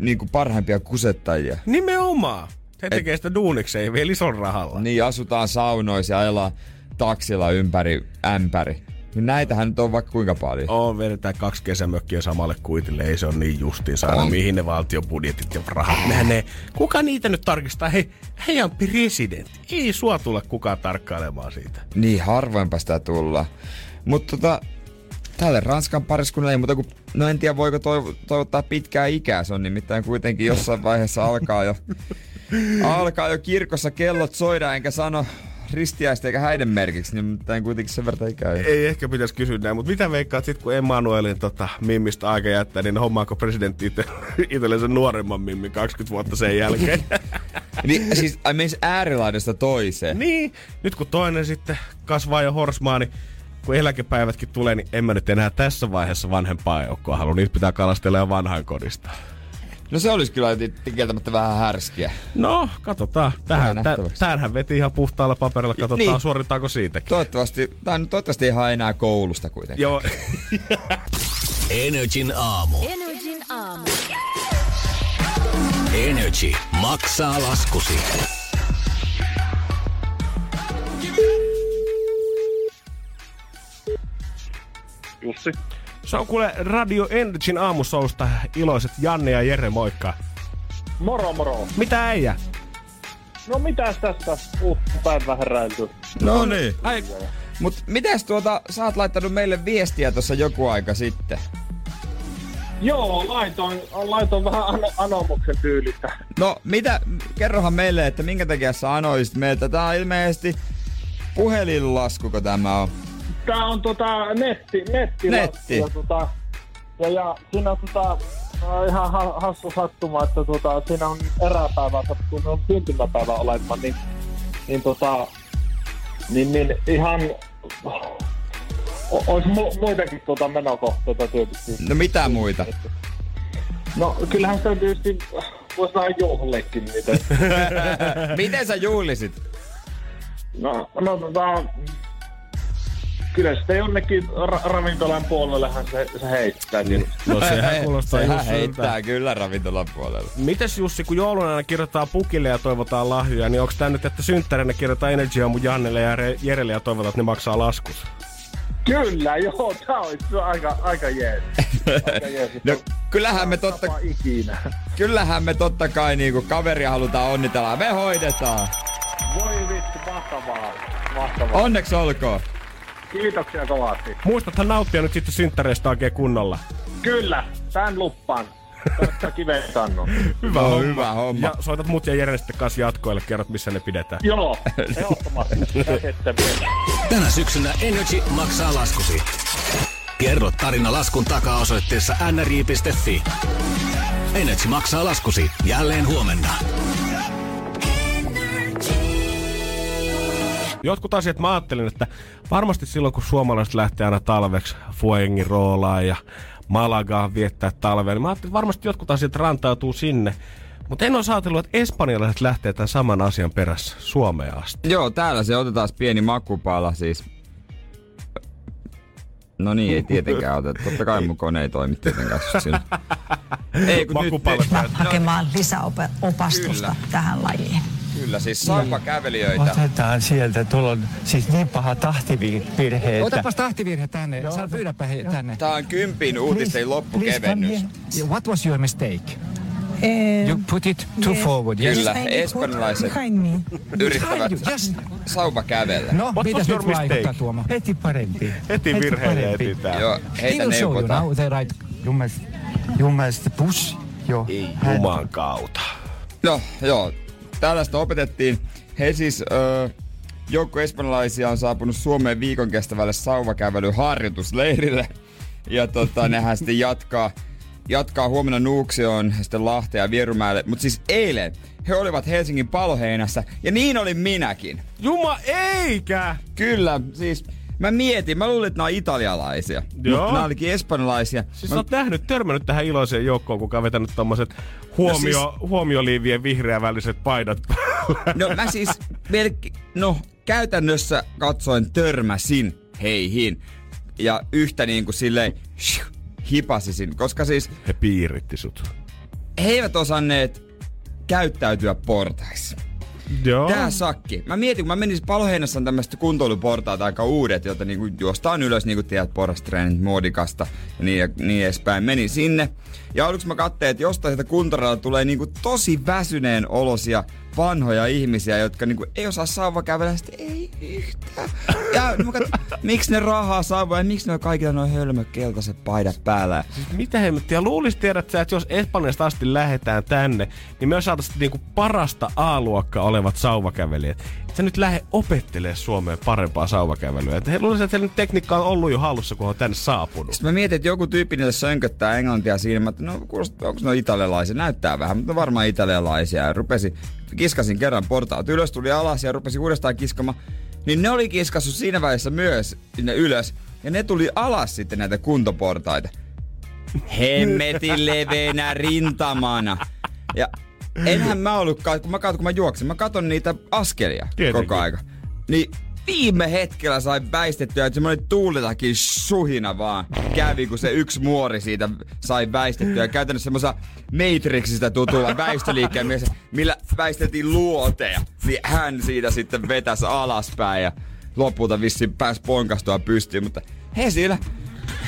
niinku parhaimpia kusettajia. Nimenomaan. He tekee sitä duunikseen vielä ison rahalla. Niin asutaan saunoissa ja ajellaan taksilla ympäri ämpäri. Niin näitähän nyt on vaikka kuinka paljon. On, vedetään kaksi kesämökkiä samalle kuitille, ei se ole niin justiinsa aina, mihin ne valtion budjetit ja rahat menee. Kuka niitä nyt tarkistaa? Hei, hei on presidentti. Ei sua tule kukaan tarkkailemaan siitä. Niin, harvoinpa sitä tulla. Mutta tota, tälle Ranskan pariskunnalle ei muuta kuin, no en tiedä voiko toiv- toivottaa pitkää ikää, se on nimittäin kuitenkin jossain vaiheessa alkaa jo, alkaa jo kirkossa kellot soida, enkä sano ristiäistä eikä häiden merkiksi, niin nimittäin kuitenkin sen verran ikää. Ei ehkä pitäisi kysyä näin, mutta mitä veikkaat sit, kun Emmanuelin tota, mimmistä aika jättää, niin hommaako presidentti itse, itsellensä nuoremman mimmin 20 vuotta sen jälkeen? Niin, siis ai menis äärilaidasta toiseen. niin, nyt kun toinen sitten kasvaa jo horsmaa, niin kun eläkepäivätkin tulee, niin en mä nyt enää tässä vaiheessa vanhempaa joukkoa halua. Niitä pitää kalastella jo vanhan kodista. No se olisi kyllä kieltämättä vähän härskiä. No, katsotaan. Tähän, tämähän veti ihan puhtaalla paperilla. Katsotaan, Niin. suoritaanko siitäkin. Toivottavasti, tai no toivottavasti ihan enää koulusta kuitenkin. Joo, Energin aamu. Energin aamu. Energy maksaa laskusi. Jussi. se on kuule Radio Energyn aamusousta iloiset Janne ja Jere, moikka. Moro moro. Mitä äijä? No mitäs tästä uutta päivää heräilty? No niin. Ai, Mut mites tuota, sä oot laittanut meille viestiä tuossa joku aika sitten. Joo, laitoin, laitoin vähän ano, anomuksen tyylistä. No, mitä, kerrohan meille, että minkä takia sä anoisit meiltä. Tää on ilmeisesti puhelinlaskuko tämä on. Tää on tota netti, netti. Netti. Ja, tota, ja, ja siinä on tota, ihan ha, hassu sattuma, että tota, siinä on eräpäivä sattuu, on syntymäpäivä olemaan, niin, niin tota, niin, niin ihan, olisi mu- muitakin tuota menokohteita tietysti. No mitä muita? No kyllähän se tietysti voisi vähän juhleekin niitä. Miten sä juhlisit? No, no tota, kyllä sitten jonnekin ra- ravintolan puolellehan se, se heittää. Niin. no sehän kuulostaa Sehän just heittää kyllä ravintolan puolella. Mites Jussi, kun joulun aina kirjoitetaan pukille ja toivotaan lahjoja, niin onko tää nyt, että synttärinä kirjoitetaan Energy mun Jannelle ja Re- Jerelle ja toivotaan, että ne maksaa laskus? Kyllä, joo, tää olisi aika, aika jees. Aika jees. No, kyllähän me totta, ikinä. kyllähän me totta kai niinku kaveria halutaan onnitella. Me hoidetaan. Voi vittu, mahtavaa. Mahtavaa. Onneksi olkoon. Kiitoksia kovasti. Muistathan nauttia nyt sitten synttäreistä oikein kunnolla. Kyllä, tän luppaan. Tästä kannon. Hyvä No, homma. hyvä homma. Ja soitat mut ja Jere sitten kanssa jatkoille, kerrot missä ne pidetään. Joo, ehdottomasti. Tänä syksynä Energy maksaa laskusi. Kerro tarina laskun takaa osoitteessa nri.fi. Energy maksaa laskusi jälleen huomenna. Jotkut asiat mä ajattelin, että varmasti silloin kun suomalaiset lähtee aina talveksi Fuengin roolaan ja Malagaan viettää talvea, niin mä ajattelin, että varmasti jotkut asiat rantautuu sinne. Mutta en ole ajatellut, että espanjalaiset lähtee tämän saman asian perässä Suomeen asti. Joo, täällä se otetaan pieni makupala siis. No niin, ei tietenkään oteta. Totta kai mun kone ei toimi tietenkään sillä. Ei, kun nyt, Makupala hakemaan lisäopastusta Kyllä. tähän lajiin. Kyllä, siis sauvakävelijöitä. Otetaan sieltä, tuolla on siis niin paha tahtivirhe, että... Otapas tahtivirhe tänne. Sä pyydäpä he tänne. Tää on kympin uutisten loppukevennys. What was your mistake? Eh, You put it too forward, yes? Kyllä, espanjalaiset yrittävät Just, sauvakävellä. no, What mitäs was your nyt vaikuttaa? Tuomo? Heti parempi. Heti virheille etsitään. Joo, He heitä show you neuvotaan. now the right... Mun mielestä, mun mielestä bus jo. hän- Juman kautta. No, joo. Tällaista opetettiin. He siis, öö, joukko espanjalaisia on saapunut Suomeen viikon kestävälle sauvakävelyharjoitusleirille. Ja tota, nehän sitten jatkaa, jatkaa huomenna Nuuksioon, sitten Lahteen ja Vierumäelle. Mutta siis eilen he olivat Helsingin paloheinässä ja niin olin minäkin. Juma eikä! Kyllä, siis mä mietin, mä luulin, että nämä on italialaisia. Joo. Mutta nämä olikin espanjalaisia. Siis mä, sä oot nähnyt, törmännyt tähän iloiseen joukkoon, kuka on vetänyt tommoset huomio, no siis... huomioliivien vihreäväliset paidat päällä. No mä siis melki, no käytännössä katsoen törmäsin heihin. Ja yhtä niin kuin silleen hipasisin, koska siis He piiritti sut. he eivät osanneet käyttäytyä portaissa. Joo. Tää sakki. Mä mietin, kun mä menin paloheinässä on tämmöistä kuntoiluportaat aika uudet, joita niinku juostaan ylös, niin kuin tiedät, porrastreenit, muodikasta ja niin, ja niin edespäin. Menin sinne. Ja aluksi mä katsoin, että jostain sieltä kuntoradalta tulee niinku tosi väsyneen olosia vanhoja ihmisiä, jotka niinku ei osaa sauva kävellä. Sitten ei yhtään. Ja mä katsoin, miksi ne rahaa sauvoja ja miksi ne on kaikilla noin hölmö keltaiset paidat päällä. Mitä hemmettiä? Luulis tiedät sä, että jos Espanjasta asti lähetään tänne, niin me saataisiin niinku parasta A-luokkaa olevat sauvakävelijät. Et sä nyt lähde opettelee Suomeen parempaa sauvakävelyä. Et he luulisin, että heillä tekniikka on ollut jo hallussa, kun on tänne saapunut. Sitten mä mietin, että joku tyyppi niille sönköttää englantia siinä, että no kuulostaa, onko ne italialaisia? Näyttää vähän, mutta varmaan italialaisia. Ja rupesi, kiskasin kerran portaat ylös, tuli alas ja rupesi uudestaan kiskamaan. Niin ne oli kiskassu siinä välissä myös sinne ylös. Ja ne tuli alas sitten näitä kuntoportaita. Hemmetin leveänä rintamana. Ja enhän mä ollutkaan, kun mä, kat- kun mä juoksin, mä katon niitä askelia Tietenkin. koko aika. Niin viime hetkellä sai väistettyä, että semmoinen tuulitakin suhina vaan kävi, kun se yksi muori siitä sai väistettyä. Käytännössä semmoisella Matrixista tutulla väistöliikkeen mies, millä väistettiin luoteja. Niin hän siitä sitten vetäisi alaspäin ja lopulta vissiin pääsi ponkastua pystyyn. Mutta he siellä,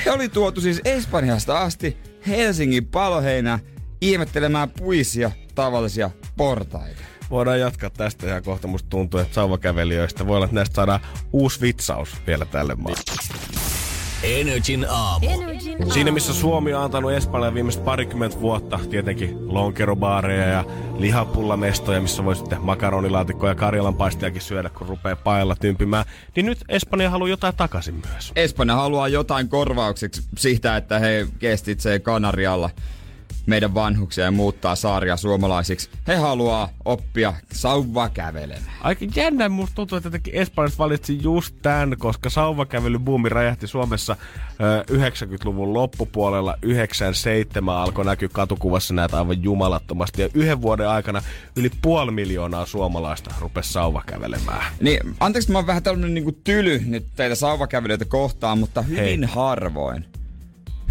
he oli tuotu siis Espanjasta asti Helsingin paloheinä ihmettelemään puisia tavallisia portaita. Voidaan jatkaa tästä ihan kohta. Musta tuntuu, että sauvakävelijöistä voi olla, että näistä saadaan uusi vitsaus vielä tälle maalle. Energin aamu. Energin Siinä missä Suomi on antanut Espanjalle viimeiset parikymmentä vuotta tietenkin lonkerobaareja ja lihapullamestoja, missä voi sitten makaronilaatikkoja ja karjalanpaistiakin syödä, kun rupeaa paella tympimään, niin nyt Espanja haluaa jotain takaisin myös. Espanja haluaa jotain korvaukseksi siitä, että he kestitsee Kanarialla meidän vanhuksia ja muuttaa saaria suomalaisiksi. He haluaa oppia sauvaa kävelemään. Aika jännä, musta tuntuu, että jotenkin Espanjasta valitsi just tämän, koska sauvakävelybuumi räjähti Suomessa ö, 90-luvun loppupuolella. 97 alkoi näkyä katukuvassa näitä aivan jumalattomasti. Ja yhden vuoden aikana yli puoli miljoonaa suomalaista rupesi sauvakävelemään. Niin, anteeksi, mä oon vähän tällainen niinku tyly nyt teitä sauvakävelijöitä kohtaan, mutta hyvin Hei. harvoin.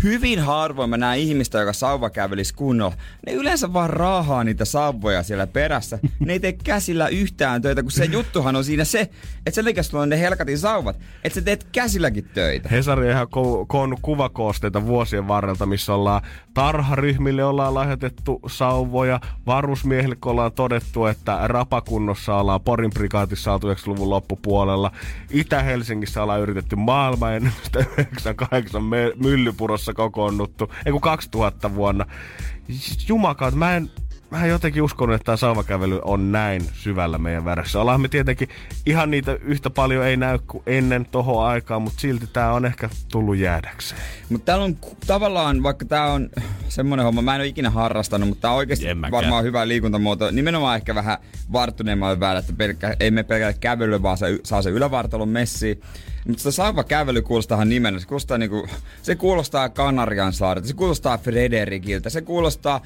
Hyvin harvoin mä näen ihmistä, joka sauvakävelis kunnolla. Ne yleensä vaan raahaa niitä sauvoja siellä perässä. Ne ei tee käsillä yhtään töitä, kun se juttuhan on siinä se, että sen liikas sulla on ne helkatin sauvat, että sä teet käsilläkin töitä. Hesari on ihan ko- koonnut kuvakoosteita vuosien varrelta, missä ollaan tarharyhmille ollaan lahjoitettu sauvoja, varusmiehille ollaan todettu, että rapakunnossa ollaan Porin prikaatissa saatu 90-luvun loppupuolella. Itä-Helsingissä ollaan yritetty maailmanennätystä 98 me- myllypurossa kokoonnuttu, ei kun 2000 vuonna. Jumakaat, mä en mä jotenkin uskon, että tämä sauvakävely on näin syvällä meidän värässä. Ollaan me tietenkin ihan niitä yhtä paljon ei näy kuin ennen tohon aikaan, mutta silti tämä on ehkä tullut jäädäkseen. Mutta täällä on tavallaan, vaikka tää on semmoinen homma, mä en ole ikinä harrastanut, mutta tää on oikeasti En varmaan hyvä liikuntamuoto. Nimenomaan ehkä vähän varttuneemmalle väellä, että pelkkä, ei me pelkällä kävelyllä, vaan se, saa se ylävartalon messi. Mutta sauva kävely kuulostaa nimenä. Se kuulostaa, niinku, se kuulostaa Kanarian saarelta, se kuulostaa Frederikiltä, se kuulostaa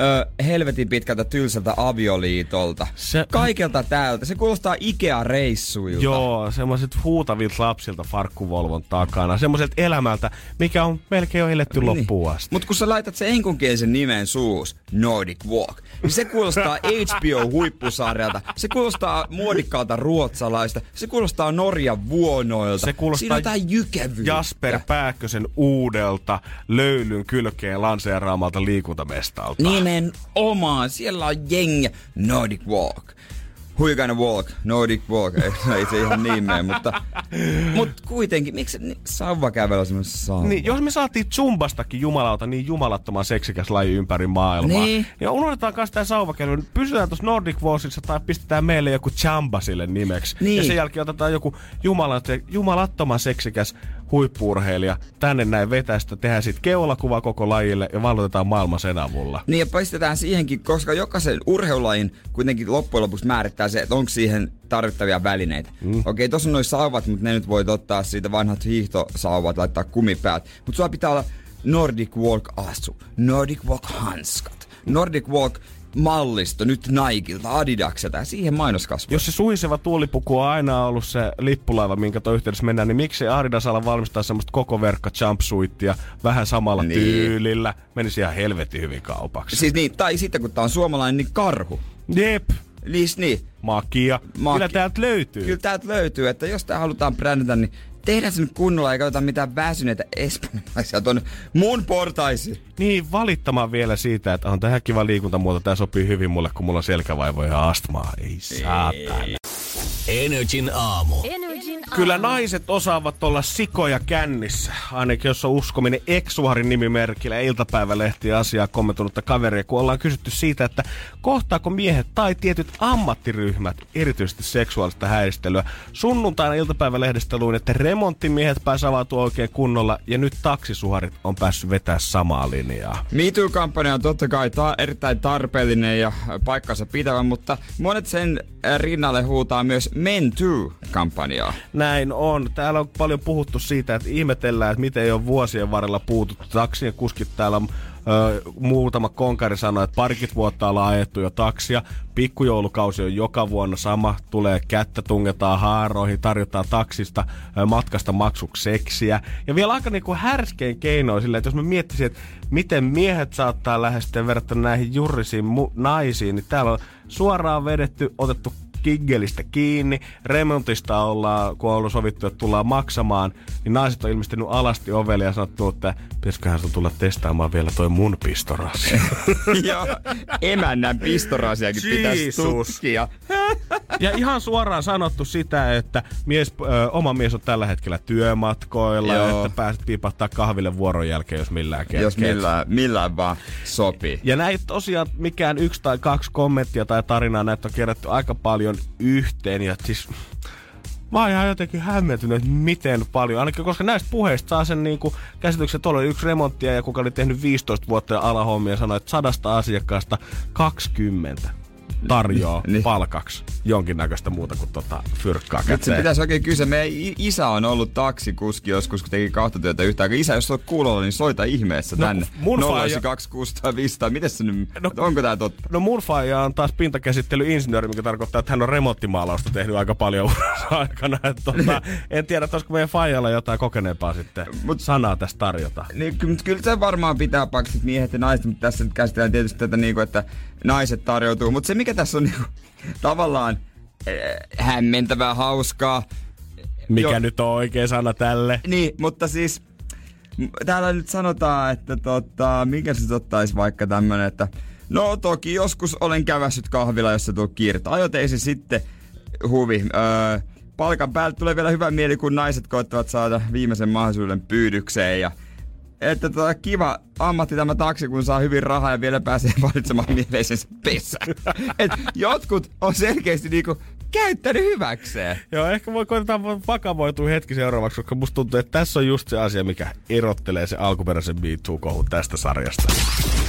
ö, helvetin pitkältä tylsältä avioliitolta. Se- Kaikelta täältä. Se kuulostaa Ikea-reissuilta. Joo, semmoiset huutavilta lapsilta farkkuvolvon takana. Semmoiselta elämältä, mikä on melkein jo eletty Niin. loppuun asti. Mutta kun sä laitat sen enkunkielisen nimen suus, Nordic Walk, niin se kuulostaa HBO-huippusarjalta. Se kuulostaa muodikkaalta ruotsalaista. Se kuulostaa Norjan vuonoilta. Se kuulostaa Siinä on jotain jykevyyttä. Jasper Pääkkösen uudelta löylyn kylkeen lanseeraamalta liikuntamestalta. Nimenomaan. Siellä on jengi. Nordic Walk. Who gonna walk? Nordic Walk. Ei, no ei se ihan niin mene, mutta, mutta kuitenkin. Miksi ni- sauva kävellä semmoinen sauva? Niin, jos me saatiin Zumbastakin jumalauta niin jumalattoman seksikäs laji ympäri maailmaa, Niin. ja unohdetaan kanssa tämä sauvakävely, niin pysytään tuossa Nordic Walksissa tai pistetään meille joku Chamba sille nimeksi. Niin. Ja sen jälkeen otetaan joku jumalat, jumalattoman seksikäs huippuurheilija tänne näin vetäistä, tehdään siitä keulakuva koko lajille ja vallotetaan maailma sen avulla. Niin ja pistetään siihenkin, koska jokaisen urheilulajin kuitenkin loppujen lopuksi määrittää se, että onko siihen tarvittavia välineitä. Mm. Okei, tossa on noin sauvat, mutta ne nyt voit ottaa siitä vanhat hiihtosauvat, laittaa kumipäät. Mutta sulla pitää olla Nordic Walk asu, Nordic Walk hanskat, Nordic Walk mallisto nyt Nikeilta, Adidakselta ja siihen mainoskasvu. Jos se suhiseva tuulipuku on aina ollut se lippulaiva, minkä tuo yhteydessä mennään, niin miksi Adidas ala valmistaa semmoista koko verkka jumpsuitia vähän samalla Niin. tyylillä? Menisi ihan helvetin hyvin kaupaksi. Siis niin, tai sitten kun tää on suomalainen, niin karhu. Jep, Liis niin, makia. Maki- Kyllä täältä löytyy. Kyllä täältä löytyy, että jos tää halutaan brändätä, niin tehdään se nyt kunnolla eikä oteta mitään väsyneitä espanjalaisia tuonne mun portaisiin. Niin, valittamaan vielä siitä, että on tämä kiva liikuntamuoto, tämä sopii hyvin mulle, kun mulla on selkävaivoja ja astmaa. Ei saatana. Energin aamu. Energin Kyllä naiset osaavat olla sikoja kännissä, ainakin jos on uskominen Eksuharin nimimerkillä iltapäivälehti asiaa kommentoinutta kaveria, kun ollaan kysytty siitä, että kohtaako miehet tai tietyt ammattiryhmät erityisesti seksuaalista häiristelyä. Sunnuntaina iltapäivälehdestä luin, että remonttimiehet pääsivät avautua oikein kunnolla ja nyt taksisuharit on päässyt vetää samaa linjaa. MeToo-kampanja on totta kai ta- erittäin tarpeellinen ja paikkansa pitävä, mutta monet sen rinnalle huutaa myös Men Too-kampanjaa. Näin on. Täällä on paljon puhuttu siitä, että ihmetellään, että miten ei ole vuosien varrella puututtu. Taksien kuskit täällä on Ö, muutama konkari sanoi, että parikymmentä vuotta ollaan ajettu jo taksia. Pikkujoulukausi on joka vuonna sama. Tulee kättä, tungetaan haaroihin, tarjotaan taksista ö, matkasta maksuksi seksiä. Ja vielä aika niinku härskein keinoin sillä, että jos mä miettisin, että miten miehet saattaa lähestyä verrattuna näihin jurrisiin mu- naisiin, niin täällä on suoraan vedetty, otettu kiggelistä kiinni. Remontista ollaan, kun on ollut sovittu, että tullaan maksamaan, niin naiset on ilmestynyt alasti ovelle ja sanottu, että pitäisiköhän sun tulla testaamaan vielä toi mun pistorasi. Joo, emännän pistorasiakin pitäisi tutkia. ja ihan suoraan sanottu sitä, että mies, ö, oma mies on tällä hetkellä työmatkoilla Joo. että pääset piipahtaa kahville vuoron jälkeen, jos millään kerkeet. Jos millään, millään vaan sopii. Ja näitä tosiaan mikään yksi tai kaksi kommenttia tai tarinaa näitä on kerätty aika paljon yhteen. Ja siis mä oon ihan jotenkin hämmentynyt, että miten paljon. Ainakin koska näistä puheista saa sen niinku käsityksen, että tuolla oli yksi remonttia ja kuka oli tehnyt 15 vuotta alahommia ja sanoi, että sadasta asiakkaasta 20 tarjoaa Niin. palkaksi jonkinnäköistä muuta kuin tota fyrkkaa Nyt se käteen. pitäisi oikein kysyä. Meidän isä on ollut taksikuski joskus, kun teki kahta työtä yhtä aikaa. Isä, jos olet kuulolla, niin soita ihmeessä No, tänne. mun faija- 092 500. Miten se nyt, No- onko tää totta? No mun faija on taas pintakäsittelyinsinööri, mikä tarkoittaa, että hän on remonttimaalausta tehnyt aika paljon aikana. Että tota, en tiedä, että olisiko meidän faijalla jotain kokeneempaa sitten Mut, sanaa tästä tarjota. Niin, ky- mut kyllä se varmaan pitää paikkaa miehet ja naiset, mutta tässä nyt käsitellään tietysti tätä niinku, että naiset tarjoutuu. Mutta se mikä tässä on niinku, tavallaan äh, hämmentävää, hauskaa. Mikä Joo. nyt on oikea sana tälle? Niin, mutta siis täällä nyt sanotaan, että tota, mikä se ottaisi vaikka tämmönen, että no toki joskus olen kävässyt kahvilla, jos se tuo kiirettä. Ajot ei se sitten huvi. Öö, palkan päältä tulee vielä hyvä mieli, kun naiset koettavat saada viimeisen mahdollisuuden pyydykseen ja että tota, kiva ammatti tämä taksi, kun saa hyvin rahaa ja vielä pääsee valitsemaan mieleisensä pesä. Et jotkut on selkeästi niinku käyttänyt hyväkseen. Joo, ehkä voi koitetaan vakavoitua hetki seuraavaksi, koska musta tuntuu, että tässä on just se asia, mikä erottelee se alkuperäisen Me Too-kohun tästä sarjasta.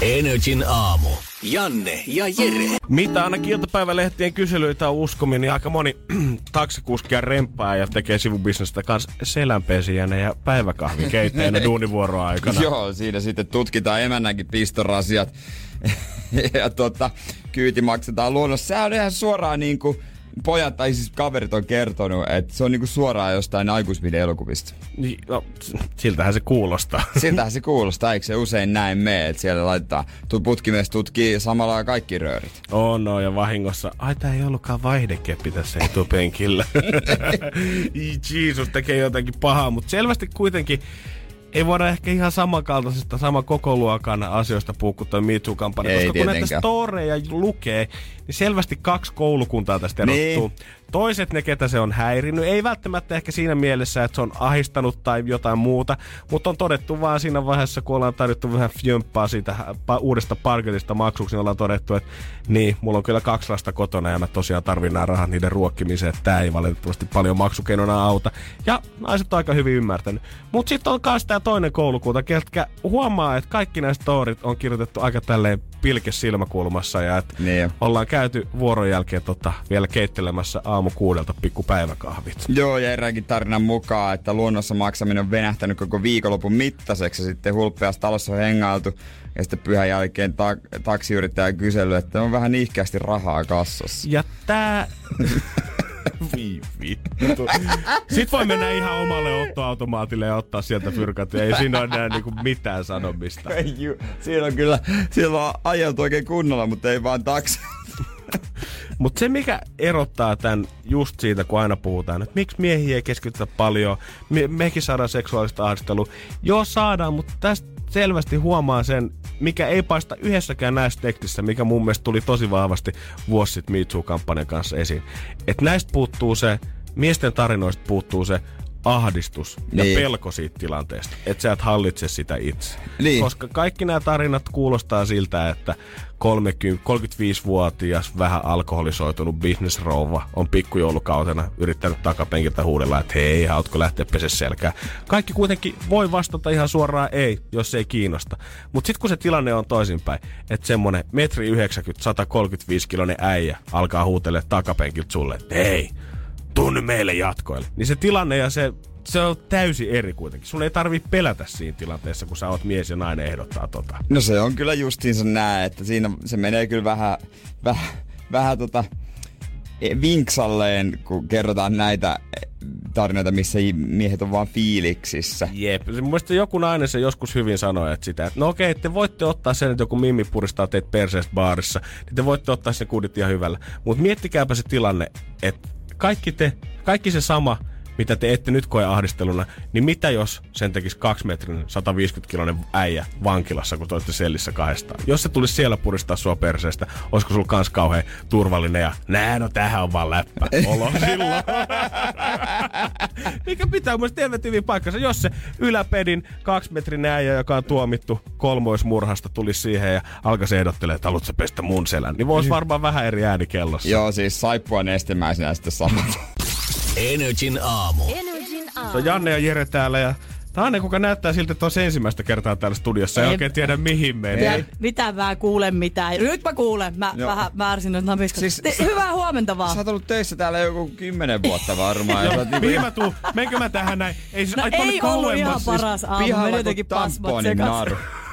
Energin aamu. Janne ja Jere. Mitä ainakin iltapäivälehtien kyselyitä on uskominen, niin aika moni taksikuskia rempaa ja tekee sivubisnestä kanssa selänpesijänä ja päiväkahvin keittäjänä duunivuoroa aikana. Joo, siinä sitten tutkitaan emännänkin pistorasiat. ja tota, kyyti maksetaan luonnossa. Sehän on ihan suoraan niin kuin pojat tai siis kaverit on kertonut, että se on niinku suoraan jostain aikuisvide-elokuvista. Niin, no, siltähän se kuulostaa. Siltähän se kuulostaa, eikö se usein näin mene, että siellä laittaa putkimies tutkii samalla kaikki röörit. On, no, ja vahingossa, ai tää ei ollutkaan vaihdekeppi tässä etupenkillä. Jeesus tekee jotakin pahaa, mutta selvästi kuitenkin ei voida ehkä ihan samankaltaisesta, sama koko luokan asioista puhua kuin Me Too-kampanja, koska kun näitä storeja lukee, niin selvästi kaksi koulukuntaa tästä erottuu. Niin. Toiset ne, ketä se on häirinnyt, ei välttämättä ehkä siinä mielessä, että se on ahistanut tai jotain muuta, mutta on todettu vaan siinä vaiheessa, kun ollaan tarjottu vähän fjönppaa siitä uudesta parketista maksuksi, niin ollaan todettu, että niin, mulla on kyllä kaksi lasta kotona ja mä tosiaan tarvin nämä rahat niiden ruokkimiseen, että tää ei valitettavasti paljon maksukeinona auta. Ja naiset on aika hyvin ymmärtänyt. Mutta sitten on myös tämä toinen koulukunta, ketkä huomaa, että kaikki nämä storit on kirjoitettu aika tälleen pilke silmäkulmassa ja että niin. ollaan käyty vuoron jälkeen tota, vielä keittelemässä aamu kuudelta pikku päiväkahvit. Joo, ja eräänkin tarinan mukaan, että luonnossa maksaminen on venähtänyt koko viikonlopun mittaiseksi ja sitten hulppeassa talossa on hengailtu ja sitten pyhän jälkeen ta- taksiyrittäjä kysely, että on vähän nihkeästi rahaa kassassa. Ja tää... vittu. Sitten voi mennä ihan omalle ottoautomaatille ja ottaa sieltä fyrkat. Ei siinä ole enää niinku mitään sanomista. siinä on kyllä, siellä on ajeltu oikein kunnolla, mutta ei vaan taksi. Mutta se, mikä erottaa tämän just siitä, kun aina puhutaan, että miksi miehiä ei keskitytä paljon, me, mekin saadaan seksuaalista ahdistelua. Joo, saadaan, mutta tästä selvästi huomaa sen, mikä ei paista yhdessäkään näistä tekstissä, mikä mun mielestä tuli tosi vahvasti vuosi sitten Me Too-kampanjan kanssa esiin. Että näistä puuttuu se, miesten tarinoista puuttuu se ahdistus ja niin. pelko siitä tilanteesta, että sä et hallitse sitä itse. Niin. Koska kaikki nämä tarinat kuulostaa siltä, että 30, 35-vuotias, vähän alkoholisoitunut bisnesrouva on pikkujoulukautena yrittänyt takapenkiltä huudella, että hei, haluatko lähteä pese selkää. Kaikki kuitenkin voi vastata ihan suoraan ei, jos se ei kiinnosta. Mutta sitten kun se tilanne on toisinpäin, että semmonen metri 90, 135 kilonen äijä alkaa huutelle takapenkiltä sulle, että hei, tunne meille jatkoille. Niin se tilanne ja se, se on täysin eri kuitenkin. Sun ei tarvi pelätä siinä tilanteessa, kun sä oot mies ja nainen ehdottaa tota. No se on kyllä justiinsa näin, että siinä se menee kyllä vähän, vähän, vähän tota vinksalleen, kun kerrotaan näitä tarinoita, missä miehet on vaan fiiliksissä. Jep. Mun joku nainen se joskus hyvin sanoi, että sitä, että no okei, te voitte ottaa sen, että joku mimmi puristaa teitä perseestä baarissa, niin te voitte ottaa sen kudit ihan hyvällä. Mutta miettikääpä se tilanne, että kaikki te, kaikki se sama, mitä te ette nyt koe ahdisteluna, niin mitä jos sen tekisi 2 metrin 150 kilonen äijä vankilassa, kun toitte sellissä kahdestaan? Jos se tulisi siellä puristaa sua perseestä, olisiko sulla kans kauhean turvallinen ja nää, no tähän on vaan läppä. Olo silloin. Mikä pitää mun mielestä hyvin paikkansa. Jos se yläpedin kaksi metrin äijä, joka on tuomittu kolmoismurhasta, tulisi siihen ja alkaisi ehdottelemaan, että haluatko pestä mun selän, niin voisi varmaan vähän eri ääni kellossa. Joo, siis saippua nestemäisenä sitten samat. Energin aamu. Energin aamu. Se on Janne ja Jere täällä ja Taane, kuka näyttää siltä, että on ensimmäistä kertaa täällä studiossa. Ei, ei oikein tiedä mihin menee. Mitä mä kuulen mitään. Nyt mä kuulen. Mä Joo. vähän väärisin nyt napiskat. Siis, Te, hyvää huomenta vaan. Sä oot ollut töissä täällä joku kymmenen vuotta varmaan. Joo, niinku... Mihin mä tuun? Menkö mä tähän näin? Ei, no ei ollut ihan paras aamu. Pihalla jotenkin pasmat sekas.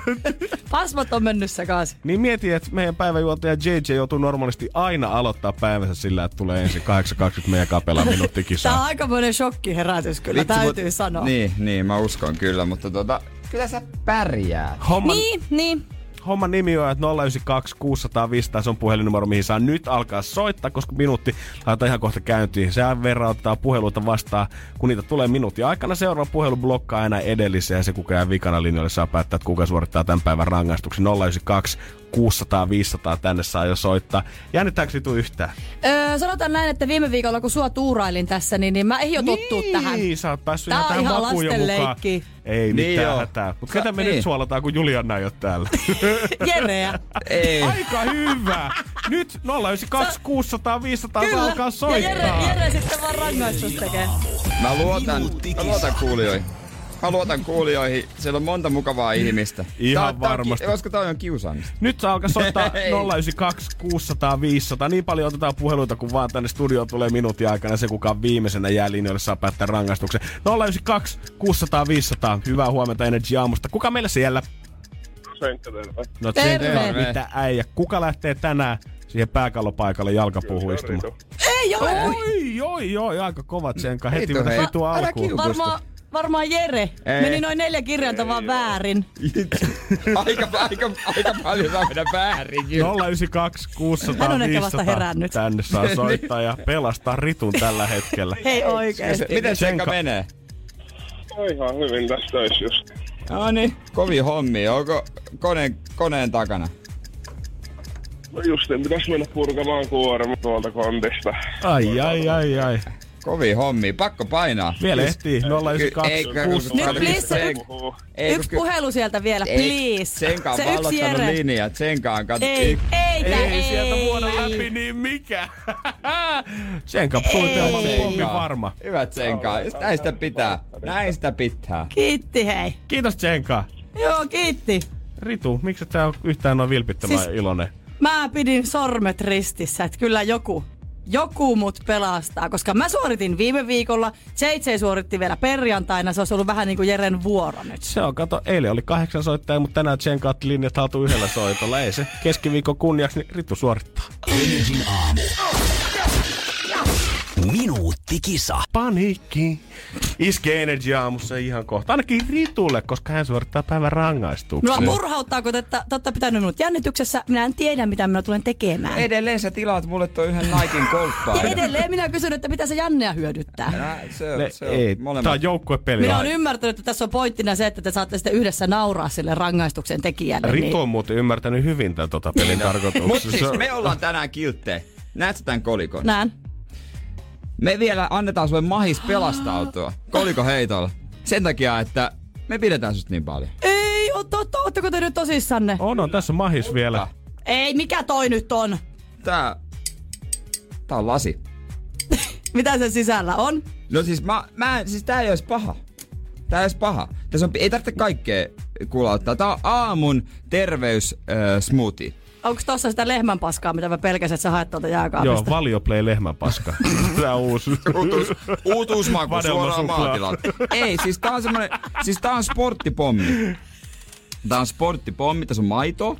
Pasmat on mennyt sekaisin. Niin mieti, että meidän päiväjuontaja JJ joutuu normaalisti aina aloittaa päivänsä sillä, että tulee ensin 820 meidän kapela minuutti kisaa. Tämä on aikamoinen shokkiherätys kyllä, Vitsi, täytyy mut, sanoa. Niin, niin, mä uskon kyllä, mutta tota, kyllä sä pärjää. Homman... Niin, niin homman nimi on, että 092 600 500, se on puhelinnumero, mihin saa nyt alkaa soittaa, koska minuutti laitetaan ihan kohta käyntiin. Sehän verran ottaa puheluita vastaan, kun niitä tulee minuutin aikana. Seuraava puhelu blokkaa aina edellisen ja se, kuka jää vikana linjalle, saa päättää, että kuka suorittaa tämän päivän rangaistuksen. 092 600-500 tänne saa jo soittaa. Jännittääkö Ritu yhtään? Öö, sanotaan näin, että viime viikolla kun sua tuurailin tässä, niin, niin mä ehdin jo tottua tähän. Niin, sä oot päässyt Tää ihan on tähän ihan jo mukaan. Ei Niin mitään joo. hätää. Mutta ketä me niin. nyt suolataan, kun Julianna ei ole täällä? Jereä. Ei. Aika hyvä! Nyt 092 600 500 Kyllä. alkaa Ja soittaa. Jere, Jere sitten vaan rangaistus tekee. Mä luotan, mä luotan kuulijoihin. Mä luotan kuulijoihin. Siellä on monta mukavaa ihmistä. Ihan Tää- tää on varmasti. Koska toi on kiusaamista. Nyt saa alkaa soittaa Ei. 092 600 500. Niin paljon otetaan puheluita, kun vaan tänne studioon tulee minuutin aikana. Se, kuka on viimeisenä jää linjoille, saa päättää rangaistuksen. 092 600 500. Hyvää huomenta Energy Aamusta. Kuka meillä siellä? Senkka terve. No Terve. terve. Mitä äijä? Kuka lähtee tänään siihen pääkallopaikalle jalkapuuhun istumaan? Ei ole! Oi, oi, oi, aika kovat senka. Heti. Ritu Älä alkuun. Varmaan, varmaan Jere. Ei. Meni noin neljä kirjainta vaan väärin. aika, aika, aika paljon saa mennä väärin. kyllä. 092 600 Hän on ehkä vasta 500. herännyt. Tänne saa soittaa ja pelastaa Ritun tällä hetkellä. Hei oikeesti. Miten Senka Senka- menee? No ihan hyvin tässä töissä just. No niin, kovin hommi. Onko koneen, koneen takana? No justiin pitäisi mennä purkamaan kuorma tuolta kontista. Ai, ai, ai, ai. Kovin hommi. Pakko painaa. Vielä ehtii. 092 Eikä- 600 Nyt please, 500. se- Puhuu. Ei, Yksi ky- puhelu sieltä vielä, ei, please. Senka on Se yksi vallottanut Jere. linjat. Senka on katso. Ei, ei, Ei, ei, sieltä vuoda läpi niin mikä. Senka suunnitelma pommi varma. Hyvät Senka. Näistä pitää. Näistä pitää. Kiitti hei. Kiitos Senka. Joo, kiitti. Ritu, miksi et sä ole yhtään noin vilpittömän Siis- iloinen? Mä pidin sormet ristissä, että kyllä joku, joku mut pelastaa, koska mä suoritin viime viikolla, JJ suoritti vielä perjantaina, se olisi ollut vähän niin kuin Jeren vuoro nyt. Se on, kato, eilen oli kahdeksan soittajaa, mutta tänään Senka otti linjat haltuun yhdellä soitolla. Ei se keskiviikon kunniaksi, niin Ritu suorittaa. Energin aamu. Minuuttikisa. Paniikki. Iske Energy aamussa ihan kohta. Ainakin Ritulle, koska hän suorittaa päivän rangaistuksen. Mua murhauttaako, että te olette pitänyt minut jännityksessä, minä en tiedä mitä minä tulen tekemään. Edelleen sä tilaat mulle toi yhden Naikin Ja golfpaidan. edelleen minä kysyn, että mitä se Jannea hyödyttää. Nää, Se on, Ne, se on ei, molemmat. tää on joukkuepeli. Minä olen ymmärtänyt, että tässä on pointtina se, että te saatte sitten yhdessä nauraa sille rangaistuksen tekijälle. Ritu Niin. on muuten ymmärtänyt hyvin tämän tota pelin Mut tarkoituksessa. siis me ollaan tänään kilttejä. Näet sä tän kolikon? Näen. Me vielä annetaan sulle mahis pelastautua koliko heitolla. Sen takia, että me pidetään susta niin paljon. Ei, totta, ootteko te nyt tosissanne? On, on, tässä on mahis vielä. Ei, mikä toi nyt on? Tää... Tää on lasi. Mitä se sisällä on? No siis mä, mä siis tää ei ois paha. Tää ei ois paha. Tässä on, ei tarvitse kaikkea kulauttaa. Tää on aamun terveys äh, smoothie. Onko tossa sitä lehmän paskaa, mitä mä pelkäsin, että sä haet tuolta Joo, jääkaapista? Valioplay lehmänpaska. Tää on uusi. Uutuus, uutuusmaku suoraan suklaa. maatilalta. Ei, siis tää on semmonen, siis tää on sporttipommi. Tää on sporttipommi, tässä on maito.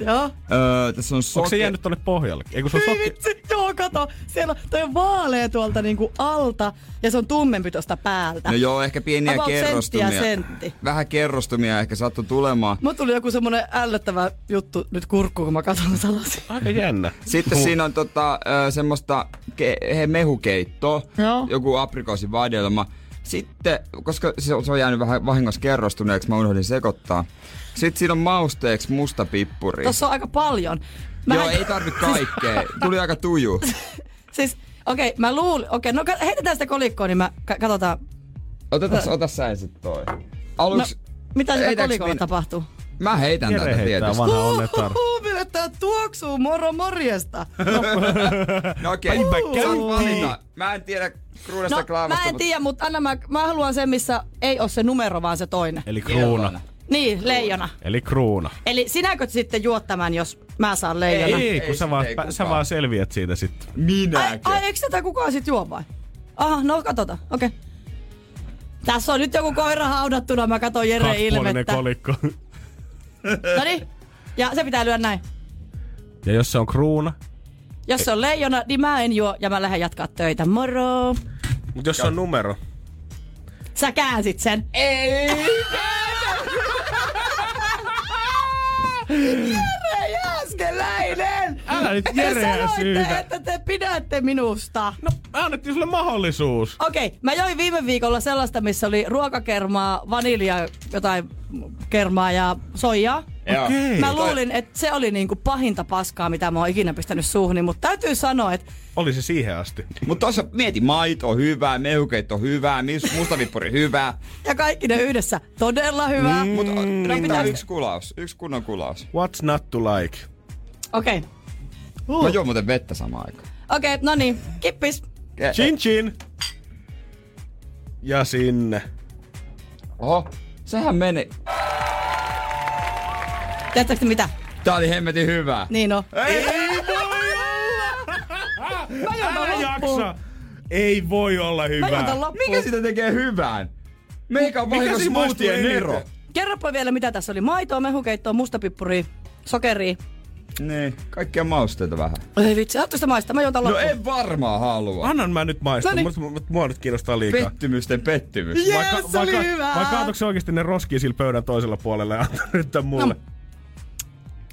Joo. Öö, tässä on Onko se soke... jäänyt tonne pohjalle? Eikö se on Ei sokki? vitsi, joo kato, siellä toi on vaalea tuolta niinku alta ja se on tummempi tuosta päältä. No joo, ehkä pieniä About kerrostumia. sentti ja sentti. Vähän kerrostumia ehkä sattu tulemaan. Mulla tuli joku semmonen ällöttävä juttu nyt kurkkuun, kun mä katson salasin. Aika jännä. Sitten siinä on tota, semmoista ke- he, mehukeittoa, Joo. joku aprikoosivadelma. Sitten, koska se on, se on jäänyt vähän vahingossa kerrostuneeksi, mä unohdin sekoittaa. Sitten siinä on mausteeksi musta pippuri. Tossa on aika paljon. Mä Joo, en- ei tarvi kaikkea. Tuli aika tuju. Siis, okei, okay, mä luulin, okei, okay, no heitetään sitä kolikkoa, niin mä ka- katsotaan, Otetas, ota sä ensin toi. Aluksi, mitä sillä Heitääks kolikolla minä? tapahtuu. mä heitän Jere tätä tietysti. vanha mille tää tuoksuu, moro morjesta. No okei, Päivä saat käyntiin. valita. Mä en tiedä kruunasta No, klaavasta. mä en tiedä, mutta anna mä, mä haluan sen, missä ei ole se numero, vaan se toinen. Eli kruuna. Niin, leijona. Eli kruuna. Eli sinäkö sitten juot tämän, jos mä saan leijona? Ei, ei kun sä vaan, ei sä vaan selviät siitä sitten. Ai, Minäkö? ai, eikö tätä kukaan sit juo vai? Aha, no katsotaan, okei. Okay. Tässä on nyt joku koira haudattuna, mä katson Jere ilmettä. kolikko. Noniin. Ja se pitää lyödä näin. Ja jos se on kruuna, Jos se on leijona, niin mä en juo ja mä lähden jatkaa töitä. Moro! mutta jos se on numero. Sä käänsit sen. Ei! Jere Jääskeläinen! Älä nyt Te Jereä sanoitte, että te pidätte minusta. No, annettiin sulle mahdollisuus. Okei, okay, mä join viime viikolla sellaista, missä oli ruokakermaa, vanilja, jotain kermaa ja soijaa. Okei. Mä luulin, että se oli niinku pahinta paskaa, mitä mä oon ikinä pistänyt suuhuni, mutta täytyy sanoa, että Oli se siihen asti. Mutta tuossa mieti, maito on hyvää, meukeitto hyvää, mis- mustavippuri hyvää. ja kaikki ne yhdessä todella hyvä. Mm, Mutta riittää pitäis- yksi kulaus, yksi kunnon kulaus. What's not to like? Okei, okay. Mä juon muuten vettä samaan aikaan. okei, okay, no niin, kippis. Chin chin. Ja sinne. Oho, sehän meni. Tiedättekö te mitä? Tää oli hemmetin hyvää. Niin on. Ei voi Mä Älä loppuun. jaksa. Ei voi olla loppuun. Mikä sitä tekee hyvään? Meikä on smoothien eniten? Nero. Kerropa vielä, mitä tässä oli. Maitoa, mehukeittoa, mustapippuri, sokeria. Niin, kaikkia mausteita vähän. Ei vitsi, haluatko sitä maistaa? Mä juon No en varmaan halua. Annan mä nyt maistaa. Noniin. Mua, mua nyt kiinnostaa liikaa. Pettymysten pettymys. Jee. Vai, se oli vai, hyvää. vai kaatoiko se oikeesti ne roskii sillä pöydän toisella puolella ja antaa nyt tän mulle? No.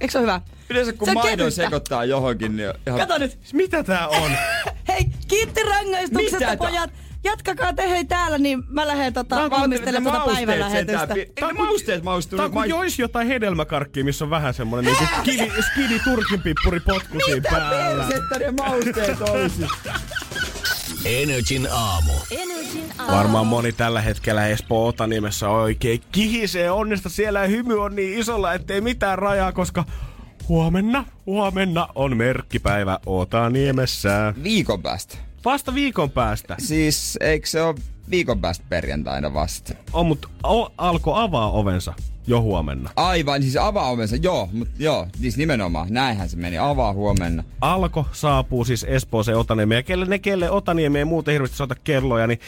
Eikö se ole hyvä? Yleensä kun Se on maidon kevyttä. sekoittaa johonkin, niin ihan... Kato nyt. Mitä tää on? Hei, kiitti rangaistuksesta, Mitä pojat. Jatkakaa te hei täällä, niin mä lähden tota, valmistelemaan että ne mausteet päivälähetystä. ne mausteet maistuu. Tää on kuin jois jotain hedelmäkarkkia, missä on vähän semmonen niinku skidi, skidi turkinpippuri potku siinä päällä. Persettä ne mausteet olisi. Energin aamu. Energin aamu. Varmaan moni tällä hetkellä Espoo Otaniemessä oikein kihisee onnesta. Siellä hymy on niin isolla, ettei mitään rajaa, koska huomenna, huomenna on merkkipäivä Otaniemessä. Viikon päästä. Vasta viikon päästä. Siis eikö se ole viikon päästä perjantaina vasta? On, mutta o, alko avaa ovensa jo huomenna. Aivan, siis avaa ovensa, joo, mutta joo, siis nimenomaan, näinhän se meni, avaa huomenna. Alko saapuu siis Espooseen Otaniemeen. Ja kelle, ne, kelle Otaniemi ei muuten hirveästi soita kelloja, niin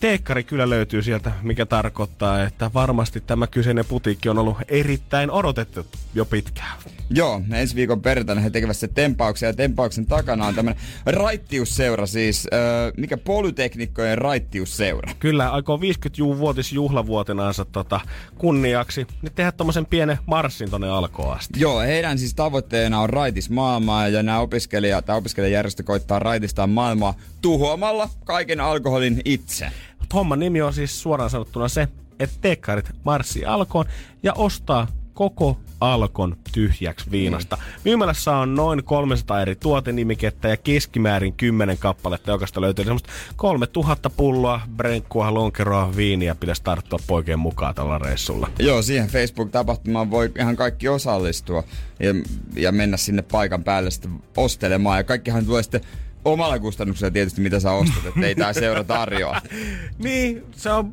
teekkari kyllä löytyy sieltä, mikä tarkoittaa, että varmasti tämä kyseinen putiikki on ollut erittäin odotettu jo pitkään. Joo, ensi viikon perjantaina he tekevät se tempauksen ja tempauksen takana on tämmönen raittiusseura, siis öö, mikä polyteknikkojen raittiusseura. Kyllä, aikoo 50-vuotisjuhlavuotenaansa tota, kunniaksi, niin tehdä tommosen pienen marssin tonne alkoon asti. Joo, heidän siis tavoitteena on raitis maailmaa ja nämä opiskelijat, tämä opiskelijajärjestö koittaa raitistaa maailmaa tuhoamalla kaiken alkoholin itse. Homman nimi on siis suoraan sanottuna se, että teekkarit marssii alkoon ja ostaa koko alkon tyhjäksi viinasta. Myymälässä on noin 300 eri tuotenimikettä ja keskimäärin 10 kappaletta, jokaista löytyy semmoista 3000 pulloa, brenkkua, lonkeroa, viiniä pitäisi tarttua poikien mukaan tällä reissulla. Joo, siihen Facebook-tapahtumaan voi ihan kaikki osallistua ja, ja mennä sinne paikan päälle sitten ostelemaan. Ja kaikkihan tulee sitten omalla kustannuksella tietysti, mitä sä ostat, että ei tää seura tarjoa. Niin, se on...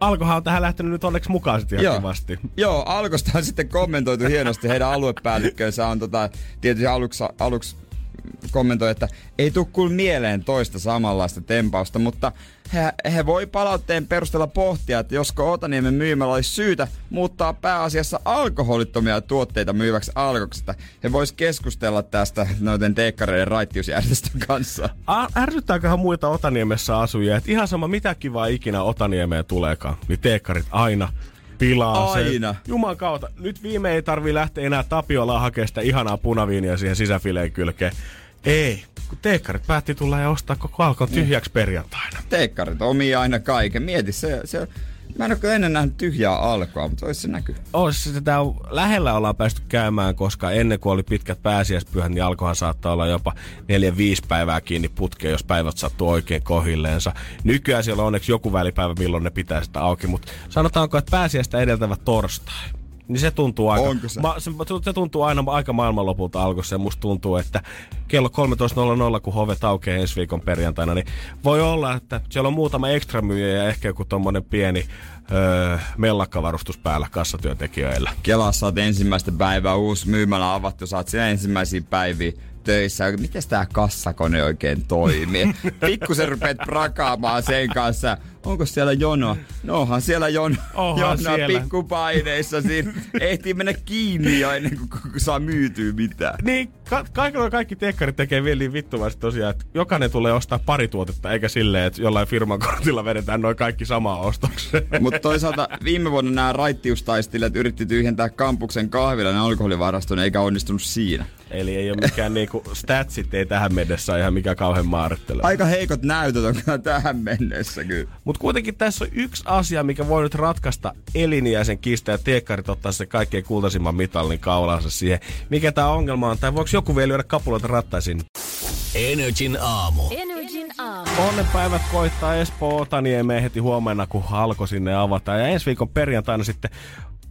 Alkohan on tähän lähtenyt nyt onneksi mukaan sitten ihan kivasti. Joo, Alkosta on sitten kommentoitu hienosti. Heidän aluepäällikkönsä on tota, tietysti aluksi, aluksi kommentoi, että ei tule kyllä mieleen toista samanlaista tempausta, mutta he, he voi palautteen perusteella pohtia, että josko Otaniemen myymällä olisi syytä muuttaa pääasiassa alkoholittomia tuotteita myyväksi alkoksi. Että He vois keskustella tästä noiden teekkareiden raittiusjärjestön kanssa. A- ärsyttääköhän muita Otaniemessä asujia, että ihan sama mitä kivaa ikinä Otaniemeen tuleekaan, niin teekkarit aina pilaa Aina. sen. Juman kautta. Nyt viime ei tarvi lähteä enää Tapiolaa hakemaan sitä ihanaa punaviiniä siihen sisäfileen kylkeen. Ei, kun teekkarit päätti tulla ja ostaa koko alkon tyhjäksi perjantaina. Teekkarit omii aina kaiken. Mieti, se, se Mä en ole ennen nähnyt tyhjää alkoa, mutta olisi se näkyy. Ois sitä lähellä ollaan päästy käymään, koska ennen kuin oli pitkät pääsiäispyhät, niin alkohan saattaa olla jopa 4-5 päivää kiinni putkeen, jos päivät sattuu oikein kohilleensa. Nykyään siellä on onneksi joku välipäivä, milloin ne pitää sitä auki, mutta sanotaanko, että pääsiäistä edeltävä torstai. Niin se tuntuu aika, Onko se? Ma, se, se tuntuu aina aika maailmanlopulta alkossa ja musta tuntuu, että kello 13.00, kun hovet aukeaa ensi viikon perjantaina, niin voi olla, että siellä on muutama ekstra myyjä ja ehkä joku tommonen pieni öö, mellakkavarustus päällä kassatyöntekijöillä. Kelassa oot ensimmäistä päivää uusi myymälä avattu, saat siellä ensimmäisiä päiviä töissä. Miten tää kassakone oikein toimii? Pikkusen rupeat prakaamaan sen kanssa. Onko siellä jono? No onhan siellä jono. Onhan jono siellä. pikkupaineissa. Siinä ehtii mennä kiinni jo ennen kuin saa myytyä mitään. Niin, ka- kaikilla kaikki tekkarit tekee vielä niin vittuvaisesti tosiaan, että jokainen tulee ostaa pari tuotetta, eikä silleen, että jollain firman kortilla vedetään noin kaikki samaa ostokseen. Mutta toisaalta viime vuonna nämä raittiustaistelijat yritti tyhjentää kampuksen kahvilan alkoholivaraston eikä onnistunut siinä. Eli ei ole mikään niinku, statsit ei tähän mennessä ihan mikä kauhean määrittely. Aika heikot näytöt on tähän mennessä kyllä. Mutta kuitenkin tässä on yksi asia, mikä voi nyt ratkaista eliniäisen kistä ja tiekkarit ottaa se kaikkein kultaisimman mitallin kaulaansa siihen. Mikä tää ongelma on? Tai voiko joku vielä lyödä kapuloita rattaisiin? Energin aamu. Energin aamu. Onnenpäivät koittaa Espoo Otaniemeen heti huomenna, kun halko sinne avataan. Ja ensi viikon perjantaina sitten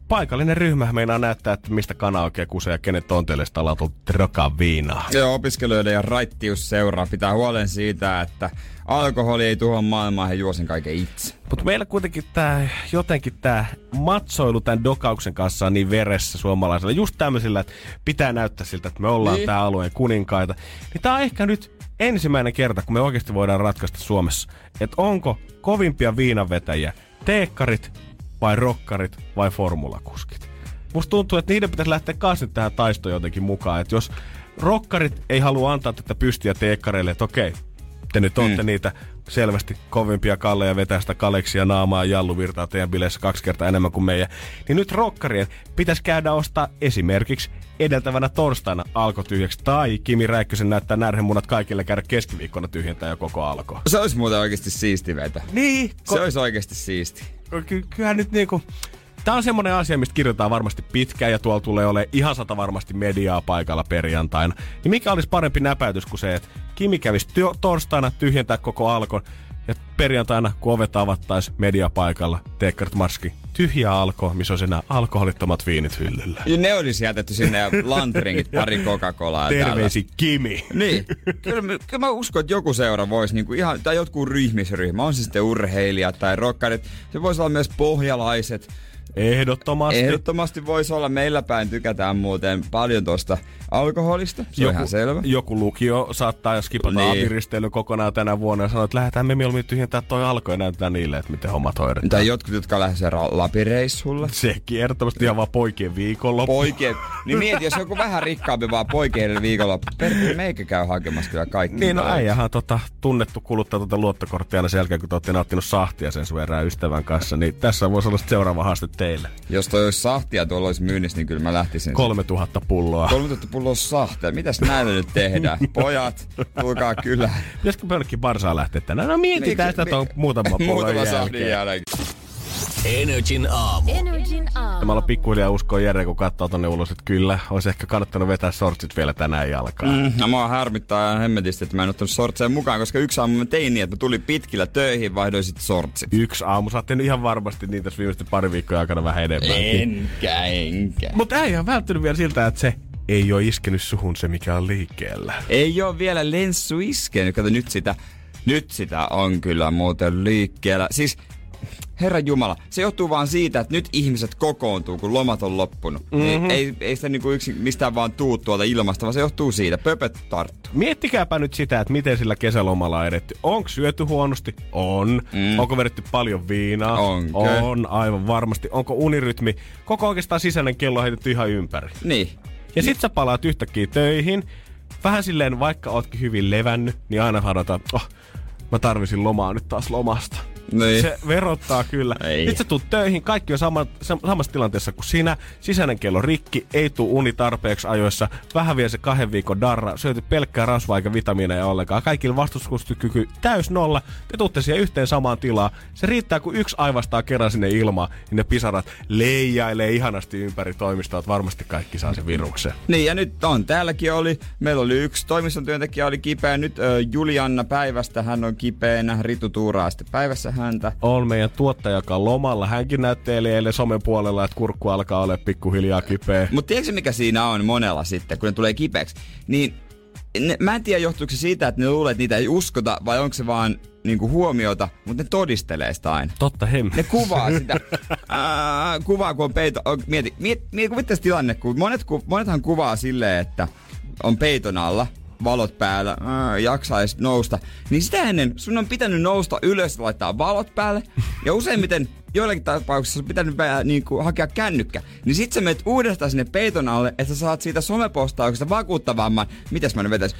paikallinen ryhmä meinaa näyttää, että mistä kana oikein kusee ja kenet tonteille sitä trokaa viinaa. Joo, opiskelijoiden ja raittius seuraa pitää huolen siitä, että alkoholi ei tuhoa maailmaa, he juo sen kaiken itse. Mutta meillä kuitenkin tää, jotenkin tämä matsoilu tämän dokauksen kanssa on niin veressä suomalaisilla. Just tämmöisillä, että pitää näyttää siltä, että me ollaan niin. Tämä alueen kuninkaita. Niin tää on ehkä nyt ensimmäinen kerta, kun me oikeasti voidaan ratkaista Suomessa, että onko kovimpia viinanvetäjiä teekkarit vai rokkarit vai formulakuskit. Musta tuntuu, että niiden pitäisi lähteä kanssa tähän taistoon jotenkin mukaan. Että jos rokkarit ei halua antaa tätä pystiä teekkareille, että okei, te nyt olette mm. niitä selvästi kovimpia kalleja vetää sitä kaleksia naamaa ja jalluvirtaa teidän bileissä kaksi kertaa enemmän kuin meidän. Niin nyt rokkarien pitäisi käydä ostaa esimerkiksi edeltävänä torstaina alko tyhjäksi tai Kimi Räikkösen näyttää närhemunat kaikille käydä keskiviikkona tyhjentää jo koko alko. Se olisi muuten oikeasti siisti veto. Niin, Se olisi oikeasti siisti. ky- kyllähän nyt niinku... Tää on semmonen asia, mistä kirjoitetaan varmasti pitkään ja tuolla tulee ole ihan sata varmasti mediaa paikalla perjantaina. Niin mikä olisi parempi näpäytys kuin se, että Kimi kävisi työ- torstaina tyhjentää koko alkon ja perjantaina, kun ovet avattais media paikalla, Teekkarit Marski, tyhjä alko, missä olisi enää alkoholittomat viinit hyllyllä. Ja ne olisi jätetty sinne ja lantringit, pari Coca-Colaa ja Terveisi Kimi. Niin. Kyllä, mä- kyllä mä uskon, että joku seura voisi niinku ihan, tai jotkut ryhmisryhmä, on se sitten urheilijat tai rokkarit. Se voisi olla myös pohjalaiset. Ehdottomasti. Ehdottomasti voisi olla. Meillä päin tykätään muuten paljon tuosta alkoholista. Se on ihan selvä. Joku lukio saattaa skipata Niin. apiristely kokonaan tänä vuonna ja sanoa, että lähdetään me mieluummin tyhjentää toi alko ja näytetään niille, että miten hommat hoidetaan. Tai jotkut, jotka ra- Lapireissulle. Sekin ehdottomasti ihan vaan poikien viikonloppu. Poikien. Niin mieti, jos joku vähän rikkaampi vaan poikien viikolla. Perkele meikä käy hakemassa kyllä kaikki. Niin, no äijähän tota, tunnettu kuluttaa tuota luottokorttia aina sen jälkeen, kun te olette nauttinut sahtia sen sun erään ystävän kanssa. Niin tässä voisi olla seuraava haaste teille. Jos toi olisi sahtia tuolla olisi myynnissä, niin kyllä mä lähtisin. 3000 pulloa. 3000 pulloa sahtia. Mitäs näille nyt tehdään? Pojat, tulkaa kyllä. Pitäisikö pölkkiä Barsaan lähteä tänään? No mietitään sitä tuon muutama pullon Muutama sahdin jälkeen. jälkeen. Energin aamu. Energin Ja aamu. mä aloin pikkuhiljaa uskoa Jere, kun katsoo tonne ulos, että kyllä, olisi ehkä kannattanut vetää sortsit vielä tänään jalkaan. Mm. No mua harmittaa ihan hemmetisti, että mä en ottanut sortseja mukaan, koska yksi aamu mä tein niin, että mä tulin pitkillä töihin, vaihdoin sit sortsit. Yksi aamu, sä oot ihan varmasti niitä tässä viimeisten pari viikkoa aikana vähän enemmänkin. Enkä, enkä. Mutta ei ole välttynyt vielä siltä, että se ei ole iskenyt suhun se, mikä on liikkeellä. Ei oo vielä lenssu iskenyt. Kato nyt sitä, nyt sitä on kyllä muuten liikkeellä. Siis Herra Jumala, se johtuu vaan siitä, että nyt ihmiset kokoontuu, kun lomat on loppunut. Mm-hmm. Ei, ei, ei sitä niinku yksin mistään vaan tuu tuolta ilmasta, vaan se johtuu siitä. Pöpöt tarttuu. Miettikääpä nyt sitä, että miten sillä kesälomalla on edetty. Onko syöty huonosti? On. Mm. Onko vedetty paljon viinaa? Onko? On, aivan varmasti. Onko unirytmi? Koko oikeastaan sisäinen kello on heitetty ihan ympäri. Niin. Ja sit sä palaat yhtäkkiä töihin. Vähän silleen, vaikka ootkin hyvin levännyt, niin aina hadotaan, oh, mä tarvisin lomaa nyt taas lomasta. Niin. Se verottaa kyllä. Ei. Sitten sä tuut töihin, kaikki on sama, sam- samassa tilanteessa kuin sinä. Sisäinen kello rikki, ei tuu uni tarpeeksi ajoissa. Vähän vielä se kahden viikon darra, syöty pelkkää rasvaa eikä vitamiineja ollenkaan. Kaikilla vastustuskyky täys nolla. Te tuutte siihen yhteen samaan tilaan. Se riittää, kun yksi aivastaa kerran sinne ilmaan, niin ne pisarat leijailee ihanasti ympäri toimistoa, että varmasti kaikki saa sen viruksen. Niin ja nyt on. Täälläkin oli, meillä oli yksi toimiston työntekijä oli kipeä. Nyt ö, Julianna päivästä hän on kipeänä. Ritu tuuraa sitten päivässä häntä. on meidän tuottaja, joka on lomalla. Hänkin näytteli eilen somen puolella, että kurkku alkaa olla pikkuhiljaa kipeä. Mutta tiedätkö mikä siinä on monella sitten, kun ne tulee kipeäksi? Niin ne, mä en tiedä johtuuko se siitä, että ne luulee, että niitä ei uskota, vai onko se vaan niinku huomiota, mutta ne todistelee sitä aina. Totta hem. Ne kuvaa sitä. Ää, kuvaa, kun on peito. Mieti, mieti, mieti tilanne, kun monet, ku, monethan kuvaa silleen, että on peiton alla, valot päällä, ää, jaksaisi nousta. Niin sitä ennen sun on pitänyt nousta ylös ja laittaa valot päälle. Ja useimmiten joillakin tapauksissa on pitänyt vähän, niin kuin, hakea kännykkä. Niin sit sä menet uudestaan sinne peiton alle, että sä saat siitä somepostauksesta vakuuttavamman. Mitäs mä nyt vetäis?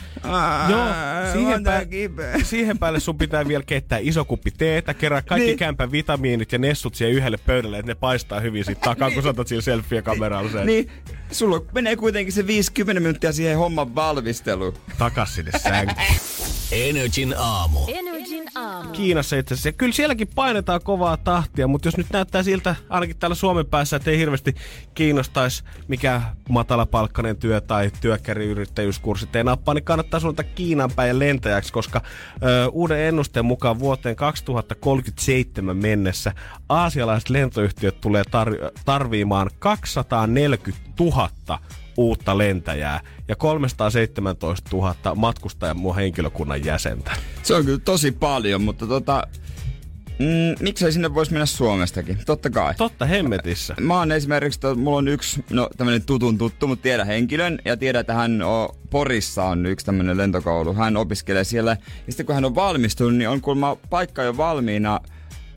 Joo, siihen, pää- kipeä. siihen päälle sun pitää vielä keittää iso kuppi teetä, kerää kaikki Niin. niin. kämpän vitamiinit ja nessut siihen yhdelle pöydälle, että ne paistaa hyvin sit takaa, kun sä sillä selfie kameralla sen Niin, sulla menee kuitenkin se 50 minuuttia siihen homman valmisteluun. takas sinne sänkyyn. Energin aamu. Energin aamu. Kiinassa itse asiassa. Ja Kyllä sielläkin painetaan kovaa tahtia, mutta jos nyt näyttää siltä, ainakin täällä Suomen päässä, että ei hirveästi kiinnostaisi mikä matalapalkkainen työ tai työkkäriyrittäjyyskurssit ei nappaa, niin kannattaa suunnata Kiinan päin lentäjäksi, koska ö, uuden ennusteen mukaan vuoteen 2037 mennessä aasialaiset lentoyhtiöt tulee tar- tarviimaan 240 000 uutta lentäjää ja 317 000 matkustajan muun henkilökunnan jäsentä. Se on kyllä tosi paljon, mutta tota... Mm, miksei sinne voisi mennä Suomestakin? Totta kai. Totta hemmetissä. Mä oon esimerkiksi, mulla on yksi, no tämmönen tutun tuttu, mutta tiedän henkilön ja tiedän, että hän on, Porissa on yksi tämmönen lentokoulu. Hän opiskelee siellä ja sitten kun hän on valmistunut, niin on kuulemma paikka jo valmiina.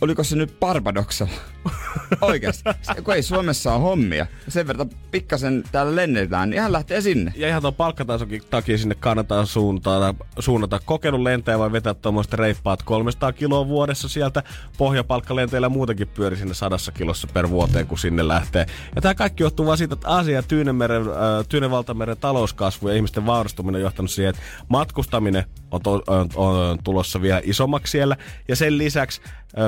Oliko se nyt Barbadoksella? Oikeasti. Kun ei Suomessa ole hommia. Sen verran pikkasen täällä lennetään, niin hän lähtee sinne. Ja ihan tuon palkkatasokin takia sinne kannattaa suunnata, suunnata kokenut lentäjä vai vetää tuommoista reippaat 300 kiloa vuodessa sieltä. Pohjapalkkalentäjillä muutenkin pyöri sinne sadassa kilossa per vuoteen, kun sinne lähtee. Ja tämä kaikki johtuu vaan siitä, että Aasia ja talouskasvu ja ihmisten vaurastuminen on johtanut siihen, että matkustaminen on, to, on, on tulossa vielä isommaksi siellä. Ja sen lisäksi,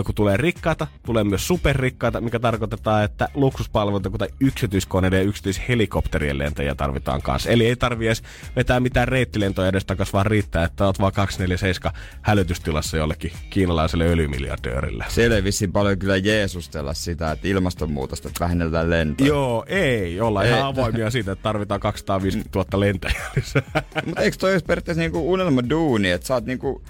kun tulee rikkaita, tulee myös superrikkaita, mikä tarkoittaa, että luksuspalveluita, kuten yksityiskoneiden ja yksityishelikopterien lentäjiä tarvitaan kanssa. Eli ei tarvi edes vetää mitään reittilentoja edes takas, vaan riittää, että oot vaan 247 hälytystilassa jollekin kiinalaiselle öljymiljardöörille. Siellä ei vissiin paljon kyllä jeesustella sitä, että ilmastonmuutosta että vähennetään lentoja. Joo, ei. Olla Ei. ihan avoimia siitä, että tarvitaan 250 000 lentäjää lisää. Mutta eikö toi olisi periaatteessa niinku unelma duuni, että sä oot niinku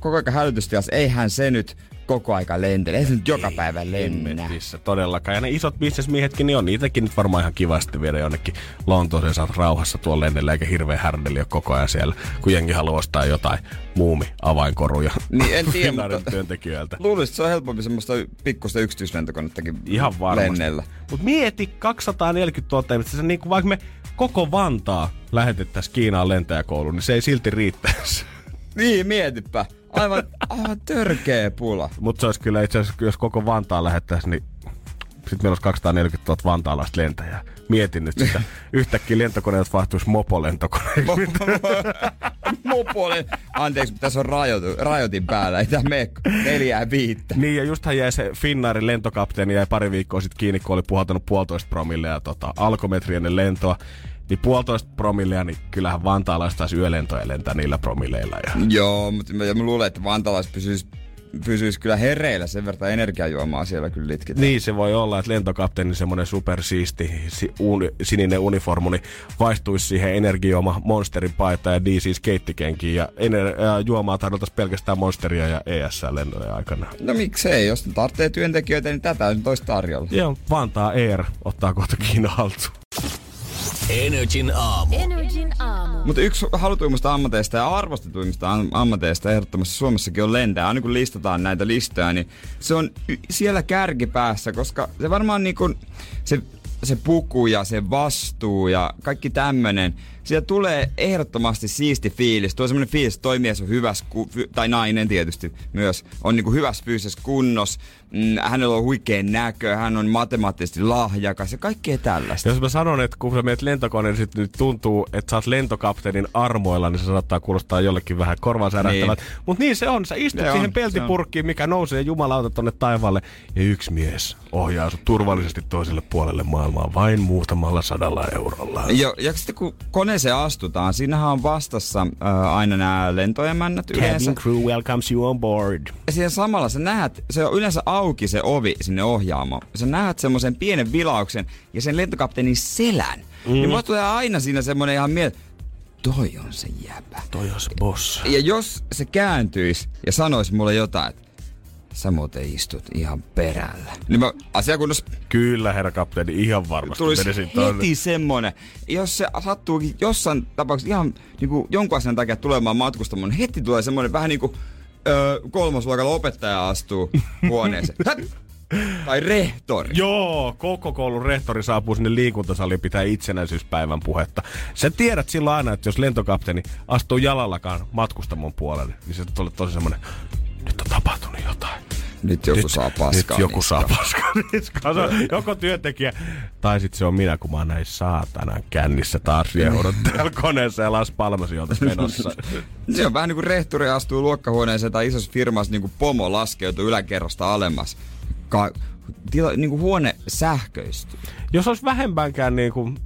koko ajan hälytystilassa, eihän se nyt koko aika lentele, ei se nyt joka päivä lennä. Hemmetissä, todellakaan. Ja ne isot bisnesmiehetkin, niin on niitäkin nyt varmaan ihan kiva sitten viedä jonnekin Lontooseen saat rauhassa tuolla lennellä, eikä hirveä härdeli ole koko ajan siellä, kun jengi haluaa ostaa jotain muumi avainkoruja Niin, en tiedä, mutta- työntekijöiltä. Luulisin, että se on helpompi semmoista pikkusta yksityislentokonettakin Ihan varmasti. lennellä. Mutta mieti 240 000 ihmistä, se niin kuin vaikka me koko Vantaa lähetettäisiin Kiinaan lentäjäkouluun, niin se ei silti riittäisi. Niin, mietipä. Aivan, aivan törkeä pula. Mutta se olisi kyllä itse asiassa, jos koko Vantaa lähettäisiin, niin sitten meillä olisi 240 000 vantaalaista lentäjää. Mietin nyt sitä. Yhtäkkiä lentokoneet vaihtuisi mopolentokoneeksi. Mopole. Anteeksi, tässä on rajoitu, rajoitin päällä. Ei tää mene neljää viittä. Niin ja justhan jäi se Finnairin lentokapteeni jäi pari viikkoa sitten kiinni, kun oli puhaltanut puolitoista promille ja tota, alkometri ennen lentoa. Niin puolitoista promillea, niin kyllähän vantaalaiset taisi yölentoja lentää niillä promilleilla. Ja... Joo, mutta mä, mä luulen, että vantalais pysyisi pysyis kyllä hereillä sen verran energiajuomaa siellä kyllä litkitään. Niin se voi olla, että lentokapteeni semmoinen supersiisti si, uni, sininen uniformu, niin vaistuisi siihen energiajuoma Monsterin paita ja DC skeittikenkiin ja ener, ää, juomaa tarjotaisiin pelkästään Monsteria ja ES lentojen aikana. No miksei, jos ne tarvitsee työntekijöitä, niin tätä nyt olisi tarjolla. Joo, Vantaa Air ottaa kohta Kiina haltuun. Energin aamu. Energin aamu. Mutta yksi halutuimmista ammateista ja arvostetuimmista am- ammateista ehdottomasti Suomessakin on lentää. Aina kun listataan näitä listoja, niin se on y- siellä kärkipäässä, koska se varmaan niinku, se, se puku ja se vastuu ja kaikki tämmönen, siitä tulee ehdottomasti siisti fiilis. Tuo semmonen fiilis, että toi mies on hyvässä, ku- fy- tai nainen tietysti myös, on niinku hyvässä fyysisessä kunnossa. Mm, hänellä on huikea näkö, hän on matemaattisesti lahjakas ja kaikkea tällaista. Jos mä sanon, että kun sä menet lentokoneen, niin sit nyt tuntuu, että sä oot lentokapteenin armoilla, niin se saattaa kuulostaa jollekin vähän korvaan särähtävät. Niin. Mutta niin se on. Sä istut Ne on, siihen se peltipurkkiin, mikä nousee jumalauta tonne taivaalle. Ja yksi mies ohjaa sut turvallisesti toiselle puolelle maailmaa vain muutamalla sadalla eurolla. Joo, ja sitten kun koneeseen astutaan, siinähän on vastassa äh, aina nämä lentoemännät yleensä. crew welcomes you on board. Ja siinä samalla sä näet, se on yleensä auki se ovi sinne ohjaamoon. Sä näet semmoisen pienen vilauksen ja sen lentokapteenin selän. Mm. Niin mulla tulee aina siinä semmoinen ihan miele, toi on se jäbä. Toi on se boss. Ja jos se kääntyisi ja sanoisi mulle jotain, että sä muuten istut ihan perällä. Niin mä asiakunnassa Kyllä, herra kapteeni, ihan varmasti tulisi tonne. heti semmonen. Jos se sattuukin jossain tapauksessa ihan niinku jonkun asian takia tulemaan matkustamaan, niin heti tulee semmonen vähän niinku öö, kolmosluokalla opettaja astuu huoneeseen. Tai rehtori. Joo, koko koulun rehtori saapuu sinne liikuntasaliin pitää itsenäisyyspäivän puhetta. Sä tiedät silloin aina, että jos lentokapteeni astuu jalallakaan matkustamon puolelle, niin se tulee tosi semmonen, nyt on tapahtunut jotain. Nyt joku nyt, saa paskaa Nyt joku niskaan. saa paskaa niskaan. Se on joko työntekijä, tai sitten se on minä, kun mä oon näin saatana kännissä taas riehoudut täällä koneessa ja Las Palmas oltais menossa. Se on vähän niin kuin rehtori astuu luokkahuoneeseen tai isossa firmassa niin kuin pomo laskeutuu yläkerrasta alemmas. Ka- tila, niin kuin huone sähköistyy. Jos olisi vähempäänkään niin kuin,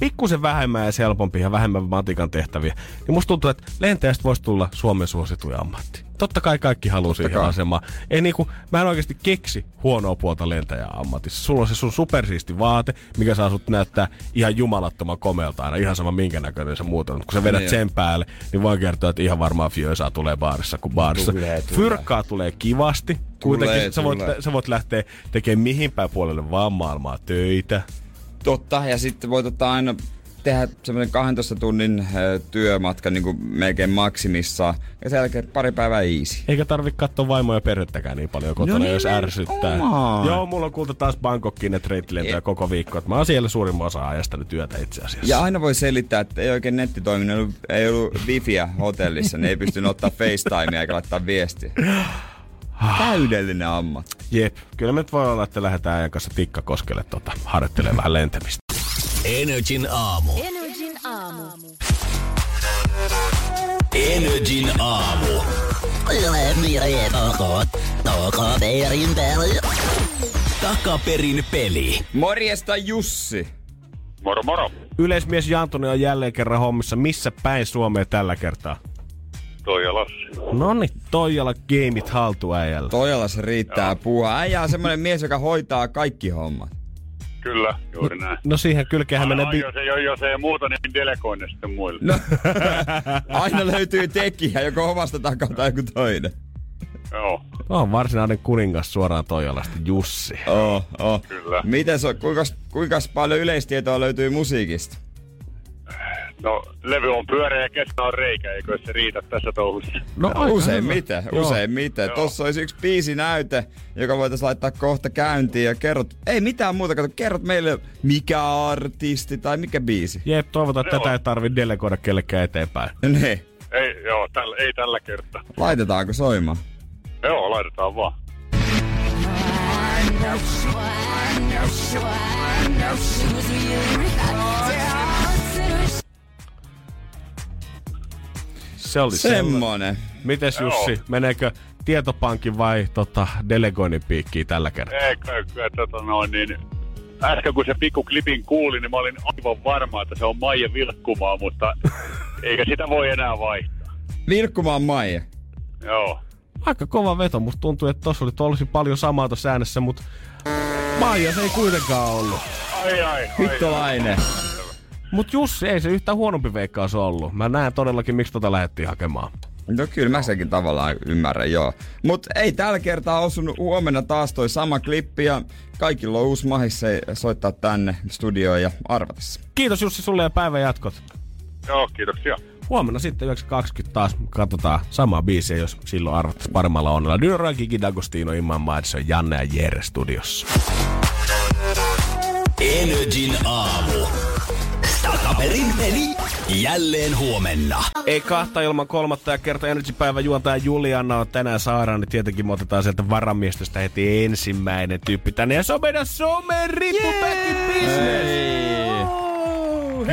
pikkusen vähemmän ja helpompi ja vähemmän matikan tehtäviä, niin musta tuntuu, että lentäjästä voisi tulla Suomen suosituin ammatti. Totta kai kaikki haluaa siihen kai. asemaan. Ei niinku, mä en oikeasti keksi huonoa puolta lentäjän ammatissa. Sulla on se sun supersiisti vaate, mikä saa sut näyttää ihan jumalattoman komealta aina, ihan sama minkä näköinen se muuten on. Kun sä vedät Niin. sen päälle, niin voin kertoa, että ihan varmaan fioisaa tulee baarissa kuin baarissa. Tulee, tulee. Fyrkkaa tulee kivasti. Kuitenkin sä, voit, tulee. sä voit lähteä tekemään mihin päin puolelle vaan maailmaa töitä. Totta, ja sitten voit ottaa aina tehdä semmoinen 12 tunnin työmatka niin kuin melkein maksimissaan, ja sen jälkeen pari päivää easy. Eikä tarvi katsoa vaimoa ja perhettäkään niin paljon kotona, No jos ärsyttää. nimenomaan. Joo, mulla on kuulta taas Bangkokkiin ne reittilentoja koko viikko. että Mä oon siellä suurimman osa ajasta nyt työtä itse asiassa. Ja aina voi selittää, että ei oikein netti toiminut, ei ollut- ei ollut wifiä hotellissa, niin ei pystynyt ottaa FaceTimea eikä laittaa viestiä. Täydellinen ammatti. Jep, kyllä me nyt voi olla, että lähdetään ajan kanssa Tikkakoskelle tota, harjoittelemaan vähän lentämistä. Energin aamu. Energin aamu. Energin aamu. Takaperin peli. Morjesta Jussi. Moro moro. Yleismies Jantunen on jälleen kerran hommissa. Missä päin Suomea tällä kertaa? Toi Lassi. No niin, Toijala gameit haltu äijällä. Tojalla se riittää puhua. Äijä on semmoinen mies, joka hoitaa kaikki hommat. Kyllä, juuri näin. No siihen kylkeenhän menee... Bi- jos, ei, jos ei muuta, niin delegoin ne sitten muille. No, aina löytyy tekijä, joko omasta takaa tai joku toinen. Joo, on varsinainen kuningas suoraan Toijalasta, Jussi. Oh, oh. kyllä. Miten so, kuinka, kuinka paljon yleistietoa löytyy musiikista? No, levy on pyöreä ja kestä on reikä, eikö se riitä tässä touhussa? No, aika usein hyvä. Joo. usein miten. Joo. Tossa olisi yksi biisi näyte, joka voitaisiin laittaa kohta käyntiin ja kerrot, ei mitään muuta, kato, kerrot meille mikä artisti tai mikä biisi. Jep, toivotaan, että tätä ei tarvi delegoida kellekään eteenpäin. Ne, Ei, joo, tällä, ei tällä kertaa. laitetaanko soimaan? Joo, laitetaan vaan. Se oli sellainen. Semmonen. Mites Jussi, Joo. meneekö tietopankin vai tota, delegoinnin piikkiin tällä kertaa? Ei, kyllä, tota noin, niin äsken kun se pikku klipin kuuli, niin mä olin aivan varma, että se on Maija Vilkkumaa, mutta eikä sitä voi enää vaihtaa. Vilkkumaan Maija. Joo. Aika kova veto, musta tuntuu, että tossa oli tosi paljon samaa tuossa äänessä, mutta Maija se ei kuitenkaan ollut. Ai ai, ai. Hittolainen. Mut Jussi ei se yhtään huonompi veikkaus ollut. Mä näen todellakin, miksi tota lähdettiin hakemaan. No kyllä mä senkin tavallaan ymmärrän, joo. Mut ei tällä kertaa osunut huomenna taas toi sama klippi ja kaikilla on uusi mahis se soittaa tänne studioon ja arvatessa. Kiitos Jussi sulle ja päivän jatkot. Joo, kiitoksia. Huomenna sitten 9.20 taas katsotaan samaa biisiä, jos silloin arvattaisiin paremmalla onnella. Dyra, Gigi D'Agostino, Imman Madison, Janne ja Jere studiossa. Energin aamu. Takaperin peli. Jälleen huomenna. Ei kahta ilman kolmatta ja kerta Energy-päivä juontaja Juliana on tänään sairaan, niin tietenkin me otetaan sieltä varamiestosta heti ensimmäinen tyyppi tänne. Ja se on meidän somen rippu back in business! Oh,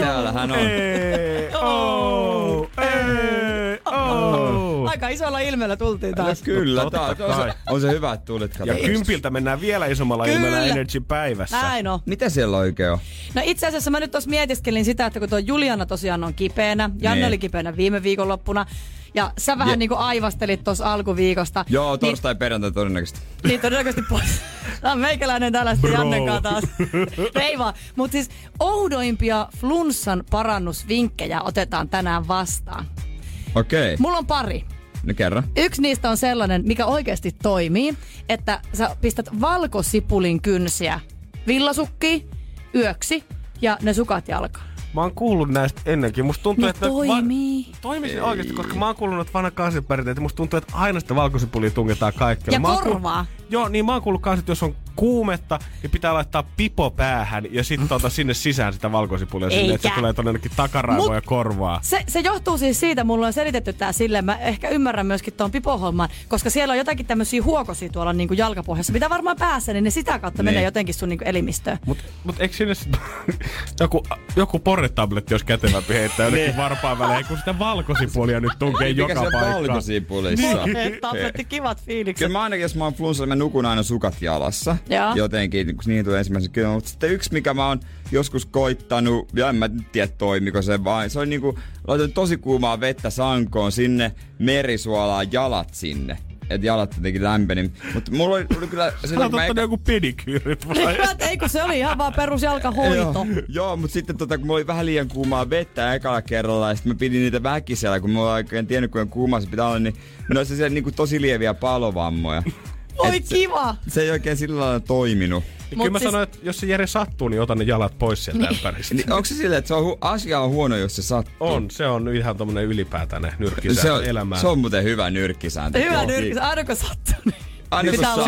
Täällähän on. Ei, oh, ei, oh. Aika isolla ilmeellä tultiin No taas. kyllä, totta tää, on, se, on se hyvä, että tulit Ja katsomaan. kympiltä mennään vielä isommalla Kyllä. ilmeellä Energy-päivässä. Näin on. Mitä siellä oikein on? No itse asiassa mä nyt tuossa mietiskelin sitä, että kun tuo Juliana tosiaan on kipeänä, Janne Niin. oli kipeänä viime viikonloppuna, ja sä vähän Je- niin kuin aivastelit tuossa alkuviikosta. Joo, niin, torstai perjantai todennäköisesti. niin todennäköisesti pois. Tämä on meikäläinen täällä sitten Jannen kanssa taas. Ei vaan. Mutta siis oudoimpia flunssan parannusvinkkejä otetaan tänään vastaan. Okei, okay. Mulla on pari. No kerro. Yksi niistä on sellainen, mikä oikeasti toimii, että sä pistät valkosipulin kynsiä villasukkiin yöksi ja ne sukat jalkaan. Mä oon kuullut näistä ennenkin. Musta tuntuu, Ne että... toimii. Va- toimisi oikeasti, koska mä oon kuullut että vanha kansiperinteitä. Musta tuntuu, että aina sitä valkosipulia tungetaan kaikkelle. Ja Mä korvaa. Kuullut, joo, niin mä oon kuullut kans, että jos on kuumetta, niin pitää laittaa pipo päähän ja sitten tuota sinne sisään sitä valkosipulia sinne, että se tulee tonne jonnekin takaraivoon ja korvaa. Se, se johtuu siis siitä, mulla on selitetty tää silleen, mä ehkä ymmärrän myöskin tuon pipohomman, koska siellä on jotakin tämmöisiä huokosia tuolla niinku jalkapohjassa, mitä varmaan päässä, niin ne sitä kautta Niin. menee jotenkin sun niinku elimistöön. Mut, mut eikö sinne sit, joku, joku porretabletti olisi kätevämpi heittää jonnekin Niin. varpaan välein, kun sitä valkosipulia nyt tunkee Mikä joka se on paikkaan. valkosipulissa? Niin. Tabletti, kivat fiilikset. Kyllä mä ainakin, jos mä oon flunssalla, mä nukun aina sukat jalassa. Joo. Jotenkin, kun niihin tulee ensimmäisen kyllä. Mutta sitten yksi, mikä mä oon joskus koittanut, ja en mä nyt tiedä toimiko se vaan. Se on niinku, laitan tosi kuumaa vettä sankoon sinne, merisuolaa jalat sinne. Et jalat jotenkin lämpeni. Mutta mulla oli, oli kyllä... Se, Sä oot ottanut joku pedikyyri vai? Että ei kun se oli ihan vaan perusjalkahoito. Joo, joo mutta sitten tota, kun mulla oli vähän liian kuumaa vettä ekalla kerralla ja sitten mä pidin niitä väkisellä, kun mulla oikein tiennyt kuinka kuuma se pitää olla, niin ne oli siellä niinku tosi lieviä palovammoja. Oi Et se- kiva! Se ei oikein sillä lailla toiminut. Niin kyllä mä sanoin, että jos se Jere sattuu, niin ota ne jalat pois sieltä ympäristä. Niin, onko se silleen, että se on hu- asia on huono, jos se sattuu? On, se on ihan tommonen ylipäätäinen nyrkkisääntö se on, elämään. se on muuten hyvä nyrkkisääntö. Hyvä Joo. nyrkki, aina kun sattuu, niin Aina kun, sattuu,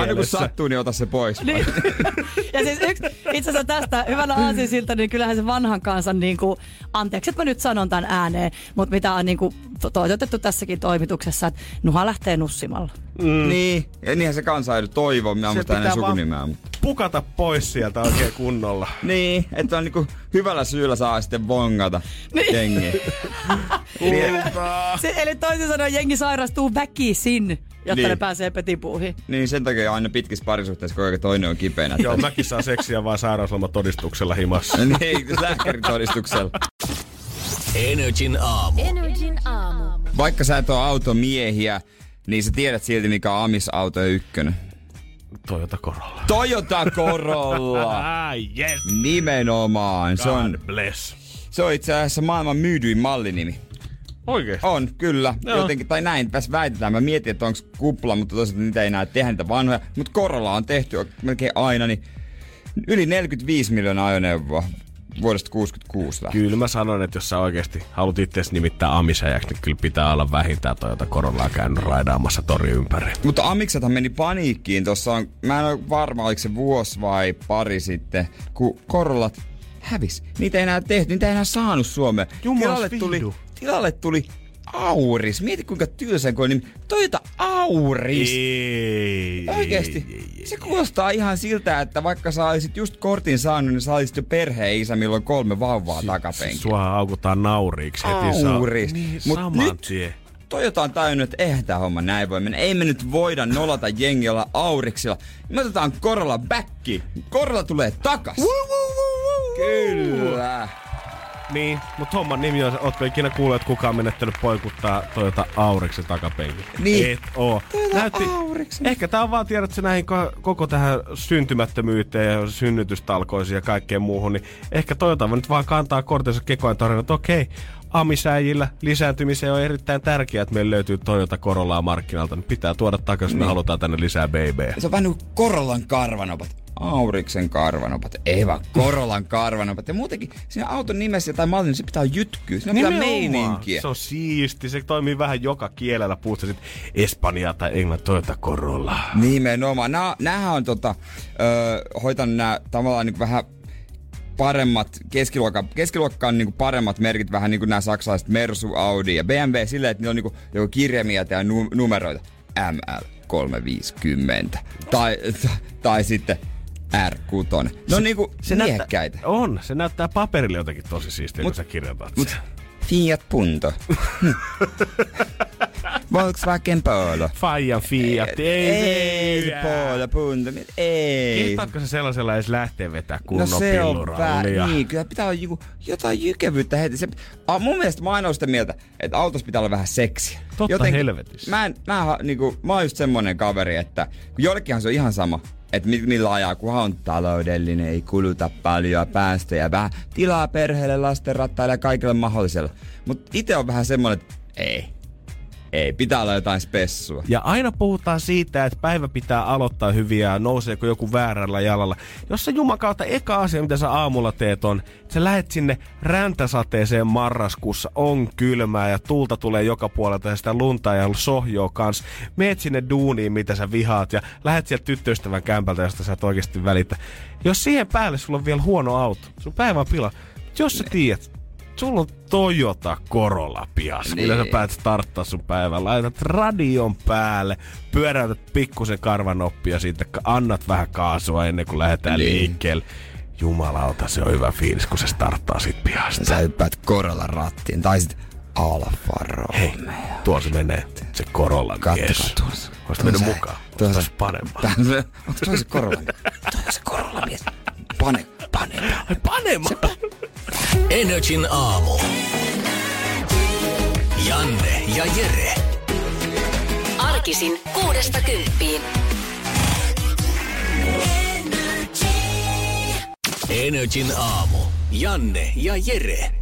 aina kun sattuu, niin ota se pois. Niin. Ja siis yksi, itse asiassa tästä hyvänä aasinsilta, niin kyllähän se vanhan kansan, niin kuin, anteeksi, että mä nyt sanon tämän ääneen, mutta mitä on niin kuin, to- toitotettu tässäkin toimituksessa, että nuha lähtee nussimalla. Mm. Niin, ja niinhän se kansa ei toivo, mä Se muistan hänen vaan- sukunimeä. Mutta... Pukata pois sieltä oikein kunnolla. Niin, että on niinku hyvällä syyllä saa sitten vongata Niin. jengi. Se, eli toisin sanoen jengi sairastuu väkisin, jotta Niin. ne pääsee petipuuhin. niin sen takia aina pitkissä parisuhteissa, kun toinen on kipeänä. Joo, mäkin saa seksiä vaan sairauslomatodistuksella himassa. niin, lääkäritodistuksella. Energin aamu. Energin aamu. Vaikka sä et ole automiehiä, niin sä tiedät silti mikä on Amis-auto ykkönen. Toyota Corolla. Toyota Corolla! Ai yes! Nimenomaan. Se on, God bless. se on itse asiassa maailman myydyin mallinimi. Oikeesti? On, kyllä. Joo. Jotenkin, tai näin tässä väitetään. Mä mietin, että onko kupla, mutta toisaalta niitä ei enää tehdä niitä vanhoja. Mutta Corolla on tehty melkein aina, niin yli 45 miljoonaa ajoneuvoa vuodesta 66 lähtien. Kyllä mä sanon, että jos sä oikeesti haluat itse nimittää amisäjäksi, niin kyllä pitää olla vähintään Toyota Corollaa käynyt raidaamassa tori ympäri. Mutta Amiksethan meni paniikkiin tuossa on, mä en ole varma, oliko se vuosi vai pari sitten, kun Corollat hävis. Niitä ei enää tehty, niitä ei enää saanut Suomeen. Jumalas tilalle tuli, tilalle tuli Auris. Mieti kuinka tylsän kuin nimi. Toyota Auris. Ei. Oikeesti. Se kuulostaa ihan siltä, että vaikka sä olisit just kortin saanut, niin sä olisit jo perheisä, milloin on kolme vauvaa takapenkillä. Sua aukutaan nauriiksi heti. saa- Auris. Niin, Mut saman nyt- tien. Toyota on tajunnut, että eihän tää homma näin voi mennä. Ei me nyt voida nolata jengillä auriksilla. Me otetaan Corolla backi. Corolla tulee takas. Kyllä. Niin, mutta homman nimi on, ootko ikinä kuullut, että kukaan on menettänyt poikuttaa Toyota Auriksen takapenkillä? Niin. Et oo. Toyota Auriksen. Ehkä tää on vaan, tiedätkö, näihin ko- koko tähän syntymättömyyteen ja synnytystalkoisiin ja kaikkeen muuhun, niin ehkä Toyota voi nyt vaan kantaa kortensa ja todeta, että okei, amisäijillä lisääntymiseen on erittäin tärkeää, että meillä löytyy Toyota Corollaa markkinalta, niin pitää tuoda takaisin, niin. me halutaan tänne lisää babyä. Se on vähän niin kuin Corollan karvanopat. Auriksen karvanopat. Ei vaan Corollan karvanopat. Ja muutenkin siinä auton nimessä tai mallin, se pitää jytkyä. Siinä pitää meininkiä. Se on siisti, se toimii vähän joka kielellä, puhut sä sit Espanjaa tai Englantia, Toyota Corolla. Nimenomaan. Nää, näähän on tota, ö, hoitanut nämä tavallaan niin vähän paremmat, keskiluokka, keskiluokkaan niin paremmat merkit, vähän niin kuin nämä saksalaiset Mersu, Audi ja BMW, silleen, että niillä on niin joko kirjaimia tai nu, numeroita. ML 350. Tai, tai sitten R6. Ne on niinku miehekkäitä. Näyttää, on, se näyttää paperille jotenkin tosi siistiä, kun sä kirjoitat Mut sen. Fiat Punto. Volkswagen Polo. Fajan Fiat, ei, Ei, ei, Polo Punto. Ei. Kehtaatko se sellaisella edes lähteä vetää No kunnon se on vähän, niin, kyllä pitää olla joku, jotain jykevyyttä heti. Se, a, mun mielestä mä aina sitä mieltä, että autossa pitää olla vähän seksiä. Totta helvetissä. Mä, en, mä, niinku, mä oon just semmonen kaveri, että kun jollekinhan se on ihan sama, että mi- millä ajaa, kunhan on taloudellinen, ei kuluta paljon päästöjä, vähän tilaa perheelle, lasten rattaille ja kaikille mahdolliselle. Mutta itse on vähän semmonen, että ei. Ei, pitää olla jotain spessua. Ja aina puhutaan siitä, että päivä pitää aloittaa hyviä ja nouseeko joku väärällä jalalla. Jos se jumakautta eka asia, mitä sä aamulla teet on, että sä lähet sinne räntäsateeseen marraskuussa, on kylmää ja tuulta tulee joka puolelta ja sitä lunta ja sohjoa kans. Meet sinne duuniin, mitä sä vihaat ja lähet sieltä tyttöystävän kämpältä, josta sä et oikeasti välitä. Jos siihen päälle sulla on vielä huono auto, sun päivä on pila. Jos sä tiedät, sulla on Toyota Corolla pias. Niin. Millä sä päät starttaa sun päivän. Laitat radion päälle, pyöräytät pikkusen karvanoppia siitä, annat vähän kaasua ennen kuin lähdetään niin. liikkeelle. Jumalauta, se on hyvä fiilis, kun se starttaa sit pihasta. Sä hyppäät Corolla rattiin, tai sit Alfa Romeo. Hei, tuossa se menee se Corolla mies. tuossa. Oisit mennyt Tuossa- mukaan. tuossa- Tuossa paremmin. Onko toi se Corolla? Toi on se Corolla mies. Pane, pane. Ai panema! Energin aamu. Janne ja Jere. Arkisin kuudesta kymppiin. Energin aamu. Janne ja Jere.